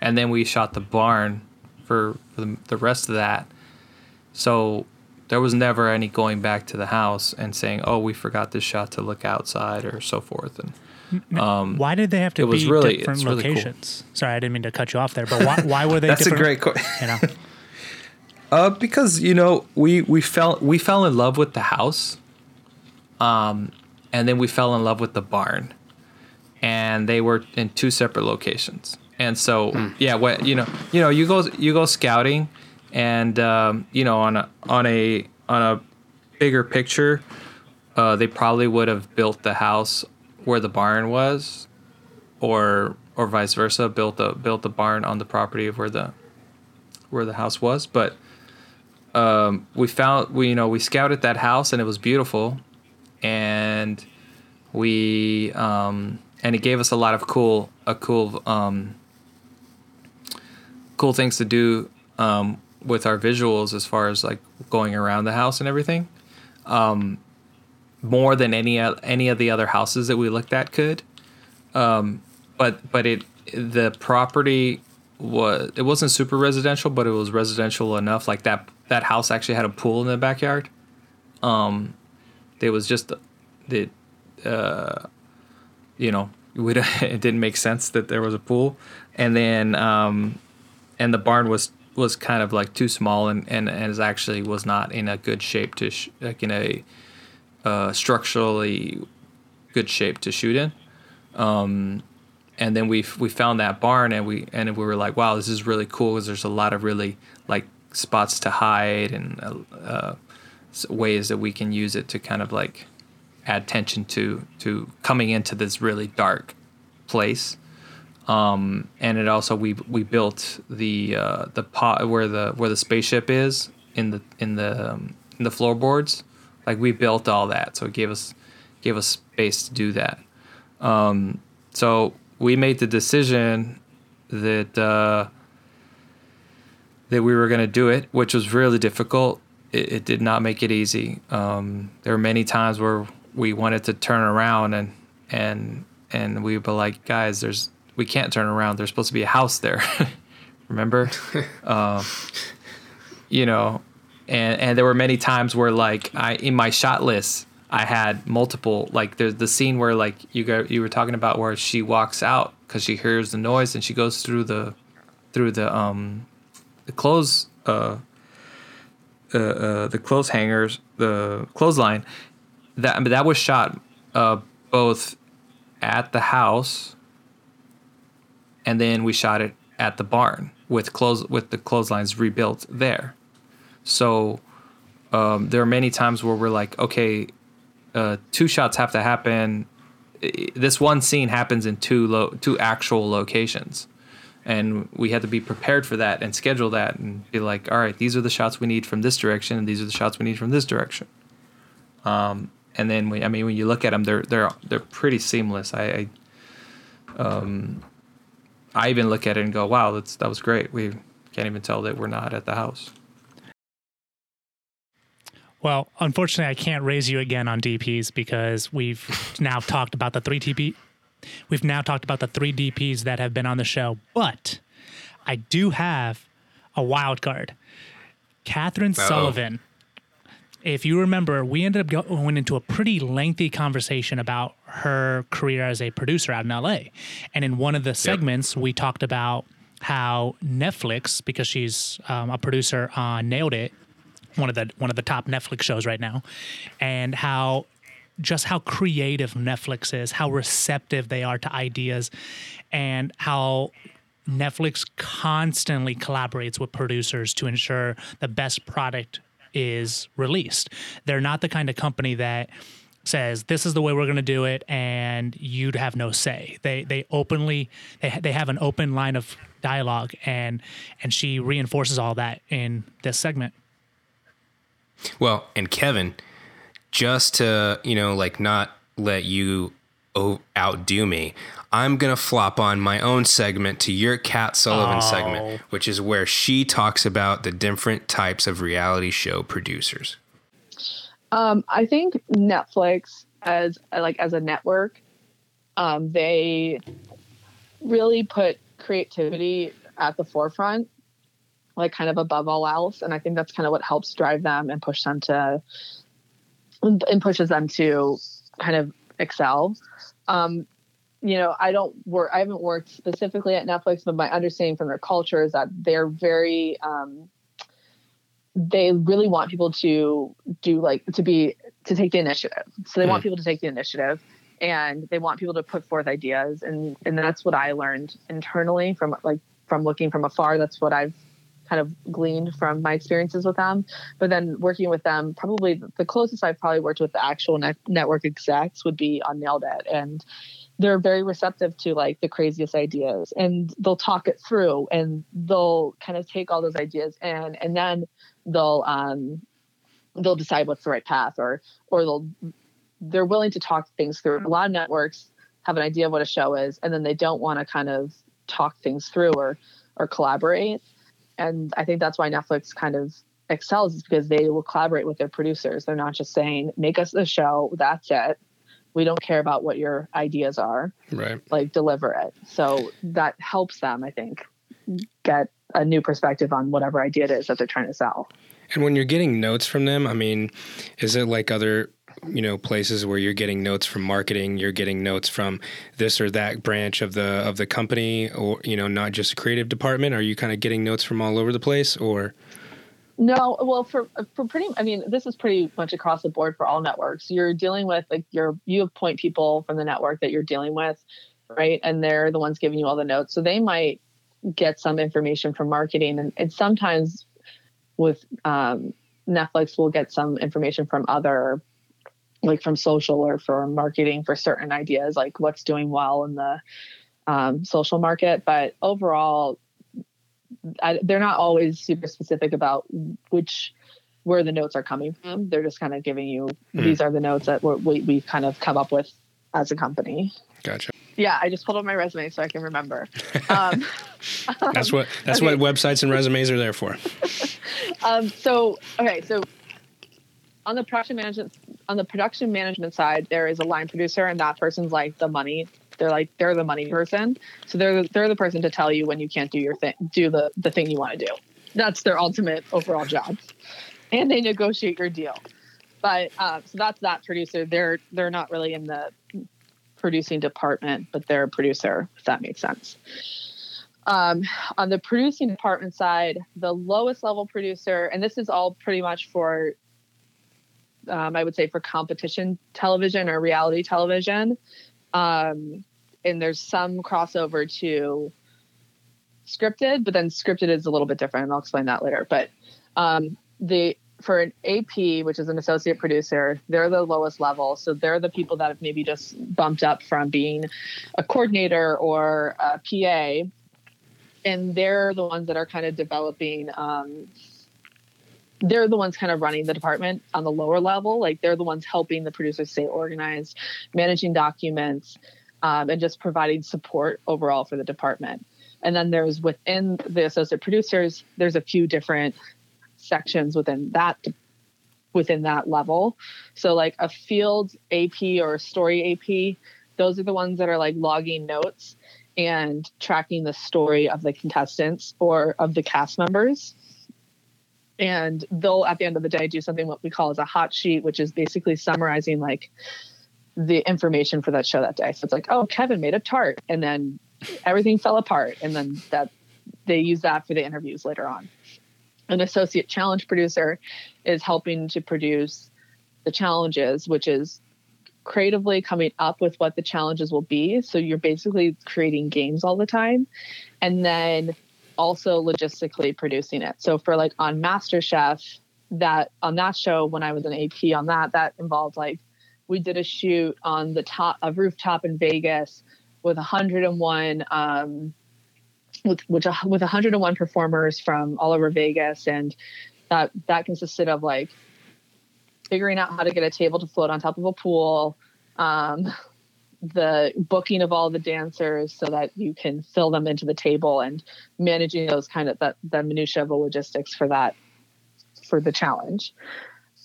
and then we shot the barn for, for the, the rest of that. So there was never any going back to the house and saying, "Oh, we forgot this shot to look outside" or so forth. And um, Why did they have to it was be really- different it's really cool. locations? Sorry, I didn't mean to cut you off there, but why, why were they That's a great que- You know, Uh, because you know we we fell we fell in love with the house, um, and then we fell in love with the barn, and they were in two separate locations. And so yeah, what you know you know you go you go scouting, and um, you know on a on a on a bigger picture, uh, they probably would have built the house where the barn was, or or vice versa, built the built the barn on the property of where the where the house was, but um, we found we you know we scouted that house and it was beautiful, and we um, and it gave us a lot of cool a cool um, cool things to do um, with our visuals as far as like going around the house and everything. Um, more than any any of the other houses that we looked at could, um, but but it the property was it wasn't super residential, but it was residential enough. Like that that house actually had a pool in the backyard. Um, there was just the, uh, you know, it didn't make sense that there was a pool, and then um, and the barn was was kind of like too small and and, and actually was not in a good shape to sh- like in a uh, structurally good shape to shoot in. Um, and then we we found that barn and we and we were like, wow, this is really cool because there's a lot of really like spots to hide and uh, uh, ways that we can use it to kind of like add tension to to coming into this really dark place. Um, and it also we we built the uh, the pot where the where the spaceship is in the in the um, in the floorboards. Like we built all that, so it gave us gave us space to do that. Um, so we made the decision that uh, that we were going to do it, which was really difficult. It, it did not make it easy. Um, there were many times where we wanted to turn around and and and we were like, guys, there's we can't turn around. There's supposed to be a house there. Remember? um, you know, and and there were many times where like I in my shot list I had multiple like there's the scene where like you got you were talking about where she walks out because she hears the noise and she goes through the through the um the clothes uh uh, uh the clothes hangers the clothesline. That I mean, that was shot uh both at the house and then we shot it at the barn with clothes with the clotheslines rebuilt there so um, there are many times where we're like, okay, uh, two shots have to happen. This one scene happens in two lo- two actual locations, and we had to be prepared for that and schedule that and be like, all right, these are the shots we need from this direction, and these are the shots we need from this direction. Um, and then we, I mean, when you look at them, they're they're they're pretty seamless. I, I um, I even look at it and go, wow, that's that was great. We can't even tell that we're not at the house. Well, unfortunately, I can't raise you again on DPs because we've now talked about the three TP. We've now talked about the three DPs that have been on the show, but I do have a wild card. Catherine Uh-oh. Sullivan. If you remember, we ended up going into a pretty lengthy conversation about her career as a producer out in LA. And in one of the segments, we talked about how Netflix, because she's um, a producer on Nailed It, one of the one of the top Netflix shows right now, and how just how creative Netflix is, how receptive they are to ideas, and how Netflix constantly collaborates with producers to ensure the best product is released. They're not the kind of company that says this is the way we're going to do it and you'd have no say. They they openly they they have an open line of dialogue and and she reinforces all that in this segment. Well, and Kevin, just to, you know, like not let you outdo me, I'm going to flop on my own segment to your Cat Sullivan Oh. segment, which is where she talks about the different types of reality show producers. Um, I think Netflix as like as a network, um, they really put creativity at the forefront, like kind of above all else. And I think that's kind of what helps drive them and push them to and pushes them to kind of excel. Um, you know, I don't work. I haven't worked specifically at Netflix, but my understanding from their culture is that they're very. Um, they really want people to do like to be to take the initiative. So they mm. want people to take the initiative, and they want people to put forth ideas, and and that's what I learned internally from like from looking from afar. That's what I've kind of gleaned from my experiences with them. But then working with them, probably the closest I've probably worked with the actual ne- network execs would be on Nailed It. And they're very receptive to like the craziest ideas and they'll talk it through and they'll kind of take all those ideas and and then they'll um they'll decide what's the right path or or they'll they're willing to talk things through a lot of networks have an idea of what a show is and then they don't want to kind of talk things through or or collaborate and I think that's why Netflix kind of excels is because they will collaborate with their producers. They're not just saying, make us a show, that's it. We don't care about what your ideas are. Right. Like deliver it. So that helps them, I think, get a new perspective on whatever idea it is that they're trying to sell. And when you're getting notes from them, I mean, is it like other you know places where you're getting notes from marketing you're getting notes from this or that branch of the of the company or you know not just creative department? Are you kind of getting notes from all over the place or? No well for for pretty i mean this is pretty much across the board for all networks. You're dealing with like you're you have point people from the network that you're dealing with right? And they're the ones giving you all the notes. So they might get some information from marketing and, and sometimes with um, netflix will get some information from other like from social or from marketing for certain ideas, like what's doing well in the um, social market. But overall, I, they're not always super specific about which where the notes are coming from. They're just kind of giving you mm. these are the notes that we we kind of come up with as a company. Gotcha. Yeah, I just pulled up my resume so I can remember. Um, that's what that's okay. what websites and resumes are there for. um, so okay, so on the production management on the production management side, there is a line producer, and that person's like the money. They're like they're the money person, so they're the, they're the person to tell you when you can't do your thing, do the the thing you want to do. That's their ultimate overall job, and they negotiate your deal. But uh, so that's that producer. They're they're not really in the producing department, but they're a producer. If that makes sense. Um, on the producing department side, the lowest level producer, and this is all pretty much for um, I would say for competition television or reality television. Um, and there's some crossover to scripted, but then scripted is a little bit different, and I'll explain that later. But um, the for an AP, which is an associate producer, they're the lowest level. So they're the people that have maybe just bumped up from being a coordinator or a PA. And they're the ones that are kind of developing um, they're the ones kind of running the department on the lower level. Like they're the ones helping the producers stay organized, managing documents, um, and just providing support overall for the department. And then there's within the associate producers, there's a few different sections within that within that level. So like a field AP or a story AP, those are the ones that are like logging notes and tracking the story of the contestants or of the cast members and they'll at the end of the day do something what we call as a hot sheet which is basically summarizing like the information for that show that day. So it's like oh kevin made a tart and then everything fell apart and then that they use that for the interviews later on. An associate challenge producer is helping to produce the challenges which is creatively coming up with what the challenges will be. So you're basically creating games all the time. And then also logistically producing it. So for like on MasterChef, that on that show when I was an AP on that, that involved like we did a shoot on the top a rooftop in Vegas with 101 um, with which with 101 performers from all over Vegas, and that that consisted of like figuring out how to get a table to float on top of a pool, um, the booking of all the dancers so that you can fill them into the table and managing those kind of that the minutia of the logistics for that for the challenge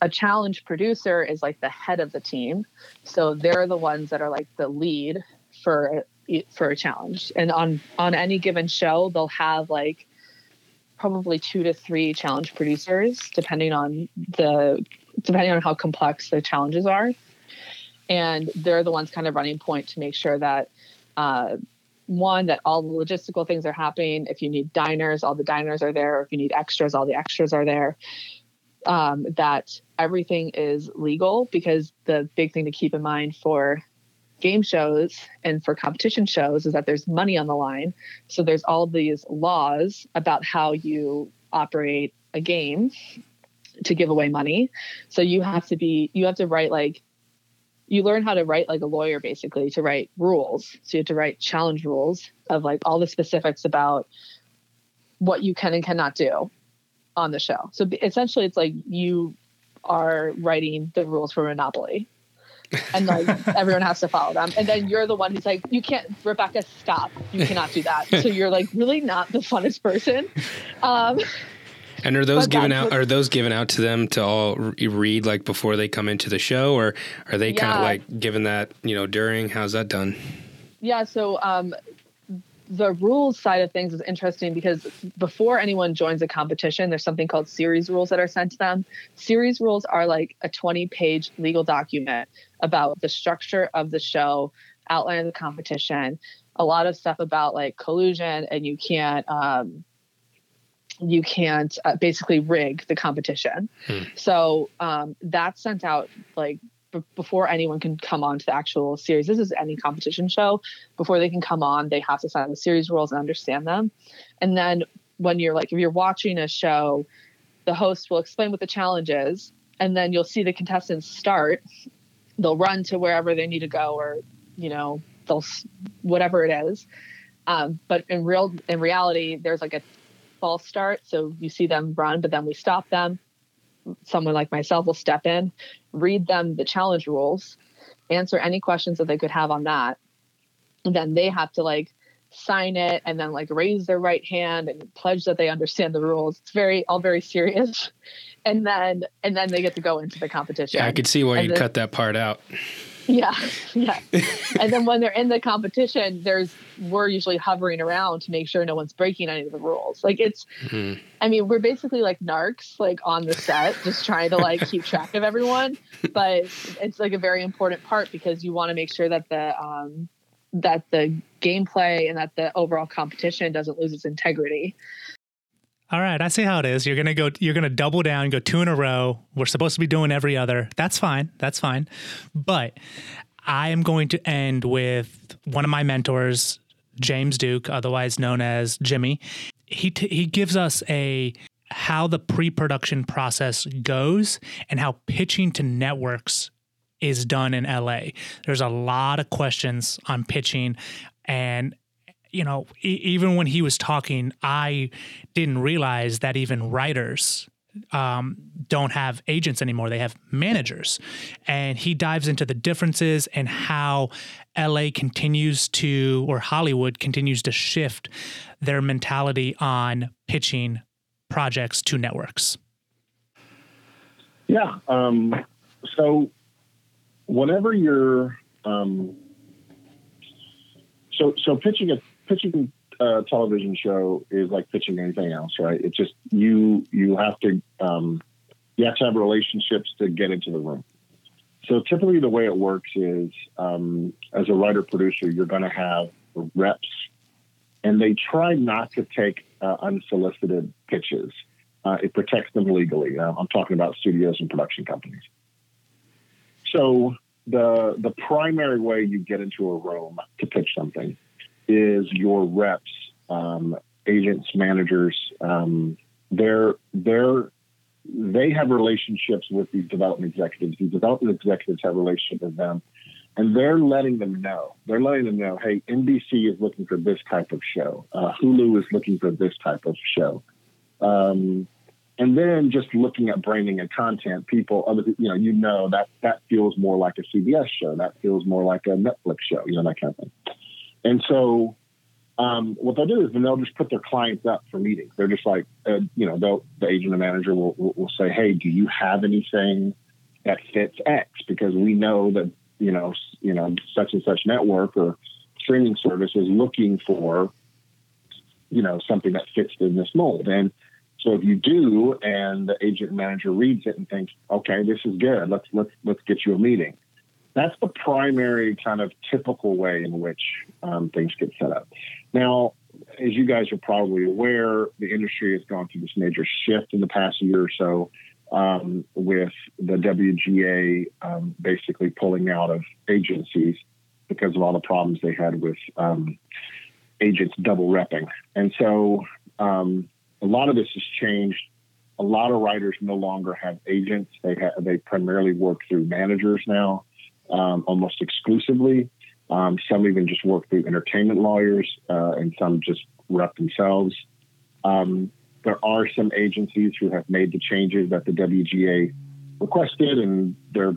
a challenge producer is like the head of the team. So they're the ones that are like the lead for for a challenge. And on on any given show, they'll have like probably two to three challenge producers, depending on the depending on how complex the challenges are. And they're the ones kind of running point to make sure that uh, one that all the logistical things are happening. If you need diners, all the diners are there. or If you need extras, all the extras are there. Um, that everything is legal because the big thing to keep in mind for game shows and for competition shows is that there's money on the line. So there's all these laws about how you operate a game to give away money. So you have to be you have to write like you learn how to write like a lawyer basically to write rules. So you have to write challenge rules of like all the specifics about what you can and cannot do on the show. So essentially it's like you are writing the rules for Monopoly and like everyone has to follow them. And then you're the one who's like, you can't, Rebecca, stop. You cannot do that. So you're like really not the funnest person. Um, and are those given out? Are those given out to them to all read like before they come into the show, or are they kind of like given that you know during? How's that done? Yeah. So um, the rules side of things is interesting because before anyone joins a competition, there's something called series rules that are sent to them. Series rules are like a 20 page legal document about the structure of the show, outline of the competition, a lot of stuff about like collusion, and you can't. Um, you can't uh, basically rig the competition. Hmm. So um, that's sent out like b- before anyone can come on to the actual series. This is any competition show. Before they can come on, they have to sign the series rules and understand them. And then when you're like, if you're watching a show, the host will explain what the challenge is, and then you'll see the contestants start. They'll run to wherever they need to go, or you know, they'll whatever it is. Um, but in real in reality, there's like a false start, so you see them run, but then we stop them someone like myself will step in, read them the challenge rules, answer any questions that they could have on that. And then they have to like sign it and then like raise their right hand and pledge that they understand the rules. It's very all very serious. And then and then they get to go into the competition. Yeah, I could see why you'd cut that part out. Yeah, yeah. and then when they're in the competition, there's we're usually hovering around to make sure no one's breaking any of the rules. Like it's, mm-hmm. I mean, we're basically like narcs, like on the set, just trying to like keep track of everyone. But it's like a very important part because you want to make sure that the um, that the gameplay and that the overall competition doesn't lose its integrity. All right, I see how it is. You're gonna go. You're gonna double down, go two in a row. We're supposed to be doing every other. That's fine. That's fine. But I am going to end with one of my mentors, James Duke, otherwise known as Jimmy. He t- he gives us a how the pre-production process goes and how pitching to networks is done in LA. There's a lot of questions on pitching and you know, e- even when he was talking, I didn't realize that even writers um, don't have agents anymore. They have managers. And he dives into the differences and how LA continues to, or Hollywood continues to shift their mentality on pitching projects to networks. Yeah. Um, so whenever you're, um, so, so pitching a pitching a television show is like pitching anything else, right? It's just you you have to um, you have to have relationships to get into the room. So typically, the way it works is um, as a writer producer, you're going to have reps, and they try not to take uh, unsolicited pitches. Uh, it protects them legally. Uh, I'm talking about studios and production companies. So the the primary way you get into a room to pitch something is your reps, um, agents, managers. Um, they're they're they have relationships with these development executives. These development executives have relationships with them, and they're letting them know. They're letting them know, hey, NBC is looking for this type of show. Uh, Hulu is looking for this type of show. Um, and then just looking at branding and content, people, other you know, you know that that feels more like a CBS show. That feels more like a Netflix show. You know that kind of thing. And so um, what they'll do is then they'll just put their clients up for meetings. They're just like, uh, you know, the agent and manager will, will, will say, hey, do you have anything that fits X? Because we know that, you know, you know, such and such network or streaming service is looking for, you know, something that fits in this mold. And so if you do, and the agent and manager reads it and thinks, okay, this is good. Let's let's let's get you a meeting. That's the primary kind of typical way in which um, things get set up. Now, as you guys are probably aware, the industry has gone through this major shift in the past year or so, um, with the WGA um, basically pulling out of agencies because of all the problems they had with um, agents double repping. And so um, a lot of this has changed. A lot of writers no longer have agents. They have, they primarily work through managers now, um, almost exclusively. Um, some even just work through entertainment lawyers, uh, and some just rep themselves. Um, there are some agencies who have made the changes that the WGA requested, and they're,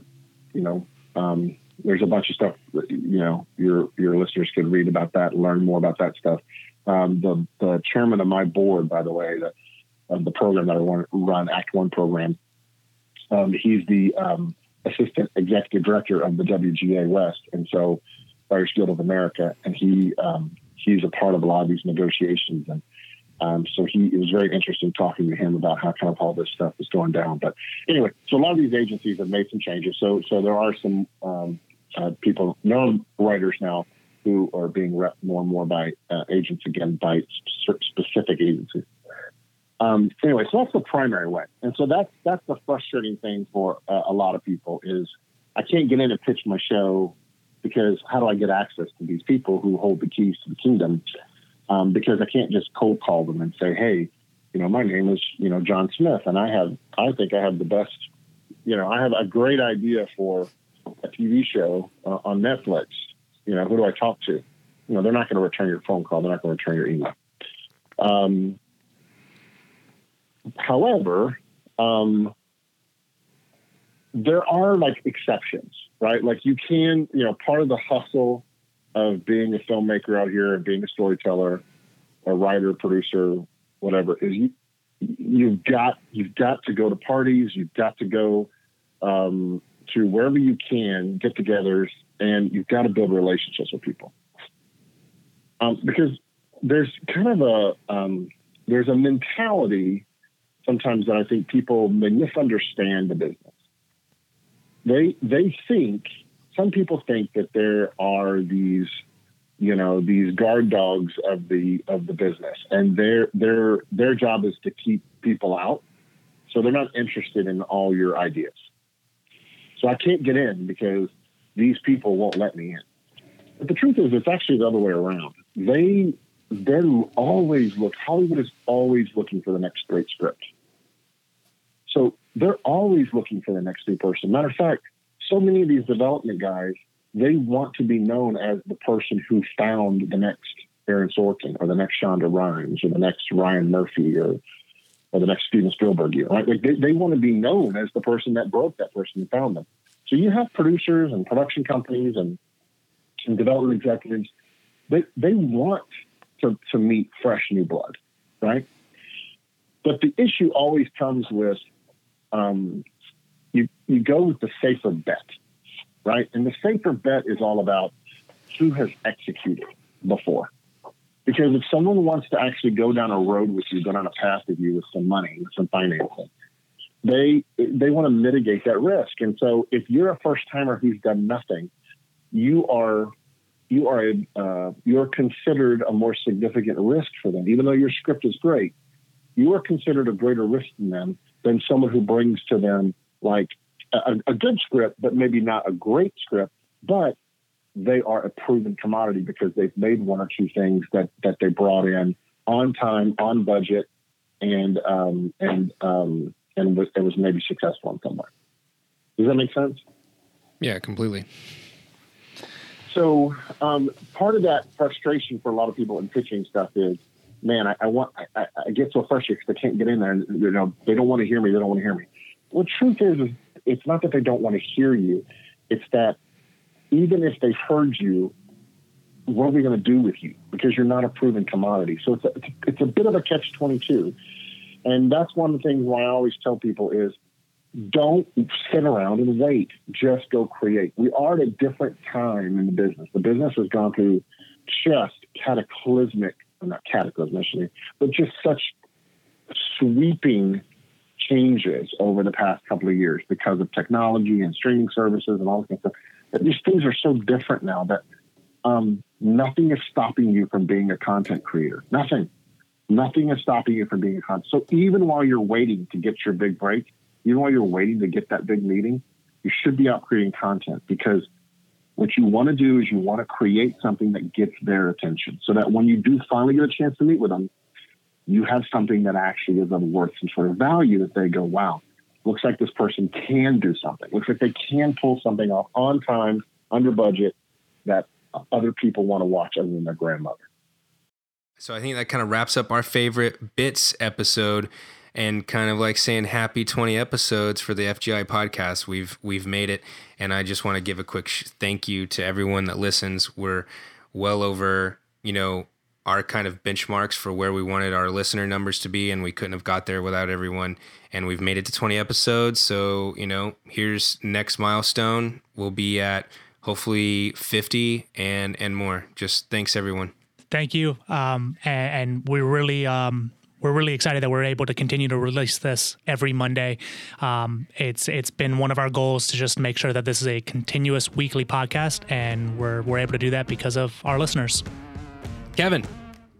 you know, um, there's a bunch of stuff. You know, your your listeners can read about that, learn more about that stuff. Um, the the chairman of my board, by the way, the, of the program that I run, Act One program, um, he's the um, assistant executive director of the WGA West, and so Writers Guild of America, and he um, he's a part of a lot of these negotiations, and um, so he it was very interesting talking to him about how kind of all this stuff is going down. But anyway, so a lot of these agencies have made some changes. So so there are some um, uh, people, known writers now, who are being rep more and more by uh, agents again by specific agencies. Um, anyway, so that's the primary way, and so that's that's the frustrating thing for uh, a lot of people is I can't get in and pitch my show because how do I get access to these people who hold the keys to the kingdom? Um, because I can't just cold call them and say, hey, you know, my name is you know John Smith, and I have I think I have the best, you know, I have a great idea for a TV show uh, on Netflix. You know, who do I talk to? You know, they're not going to return your phone call. They're not going to return your email. Um, however, um, there are like exceptions, right? Like you can, you know, part of the hustle of being a filmmaker out here and being a storyteller, a writer, producer, whatever, is you you've got you've got to go to parties, you've got to go um, to wherever you can, get-togethers, and you've got to build relationships with people. Um, because there's kind of a um, there's a mentality sometimes that I think people misunderstand the business. They they think some people think that there are these you know these guard dogs of the of the business and their their their job is to keep people out so they're not interested in all your ideas. So i can't get in because these people won't let me in. But the truth is it's actually the other way around. They they're always look hollywood is always looking for the next great script so they're always looking for the next new person matter of fact so many of these development guys, they want to be known as the person who found the next Aaron Sorkin or the next Shonda Rhimes or the next Ryan Murphy or or the next Steven Spielberg. Right? Like they, they want to be known as the person that broke that person and found them. So you have producers and production companies and, and development executives. They they want to, to meet fresh new blood, right? But the issue always comes with um, you you go with the safer bet, right? And the safer bet is all about who has executed before. Because if someone wants to actually go down a road with you, go down a path with you with some money, with some financing, they they want to mitigate that risk. And so if you're a first timer who's done nothing, you are you are a, uh, you're considered a more significant risk for them, even though your script is great. You are considered a greater risk than them than someone who brings to them like a, a good script, but maybe not a great script, but they are a proven commodity because they've made one or two things that that they brought in on time, on budget, and um, and um, and was, it was maybe successful in some way. Does that make sense? Yeah, completely. So um, part of that frustration for a lot of people in pitching stuff is, man, I, I want I, I, get so frustrated because I can't get in there, and you know they don't want to hear me. They don't want to hear me. Well, truth is, it's not that they don't want to hear you. It's that even if they've heard you, what are we going to do with you? Because you're not a proven commodity. So it's a, it's a bit of a catch 22. And that's one of the things why I always tell people is don't sit around and wait. Just go create. We are at a different time in the business. The business has gone through just cataclysmic, not cataclysmic, but just such sweeping changes over the past couple of years because of technology and streaming services and all this kind of stuff. These things are so different now that um, nothing is stopping you from being a content creator. Nothing. Nothing is stopping you from being a content. So even while you're waiting to get your big break, even while you're waiting to get that big meeting, you should be out creating content because what you want to do is you want to create something that gets their attention so that when you do finally get a chance to meet with them, you have something that actually is of worth some sort of value that they go, wow, looks like this person can do something. Looks like they can pull something off on time, under budget, that other people want to watch other than their grandmother. So I think that kind of wraps up our favorite bits episode and kind of like saying happy 20 episodes for the FGI podcast. We've we've made it and I just want to give a quick sh- thank you to everyone that listens. We're well over, you know, our kind of benchmarks for where we wanted our listener numbers to be and we couldn't have got there without everyone and we've made it to 20 episodes. So, you know, here's next milestone. We'll be at hopefully 50 and and more. Just thanks everyone. Thank you. Um, and, and we're really um, we're really excited that we're able to continue to release this every Monday. Um, it's it's been one of our goals to just make sure that this is a continuous weekly podcast, and we're we're able to do that because of our listeners. Kevin,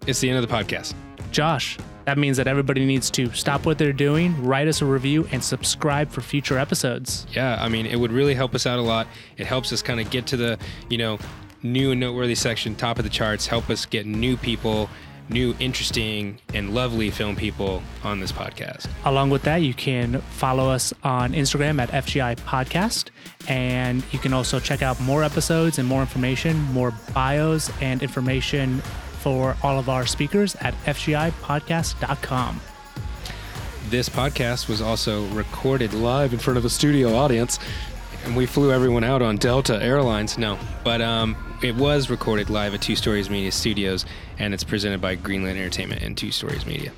it's the end of the podcast. Josh, that means that everybody needs to stop what they're doing, write us a review, and subscribe for future episodes. Yeah, I mean, it would really help us out a lot. It helps us kind of get to the, you know, new and noteworthy section, top of the charts, help us get new people, new, interesting, and lovely film people on this podcast. Along with that, you can follow us on Instagram at FGI Podcast. And you can also check out more episodes and more information, more bios and information for all of our speakers at FGIPodcast.com. This podcast was also recorded live in front of a studio audience, and we flew everyone out on Delta Airlines. No, but um, it was recorded live at Two Stories Media Studios, and it's presented by Greenland Entertainment and Two Stories Media.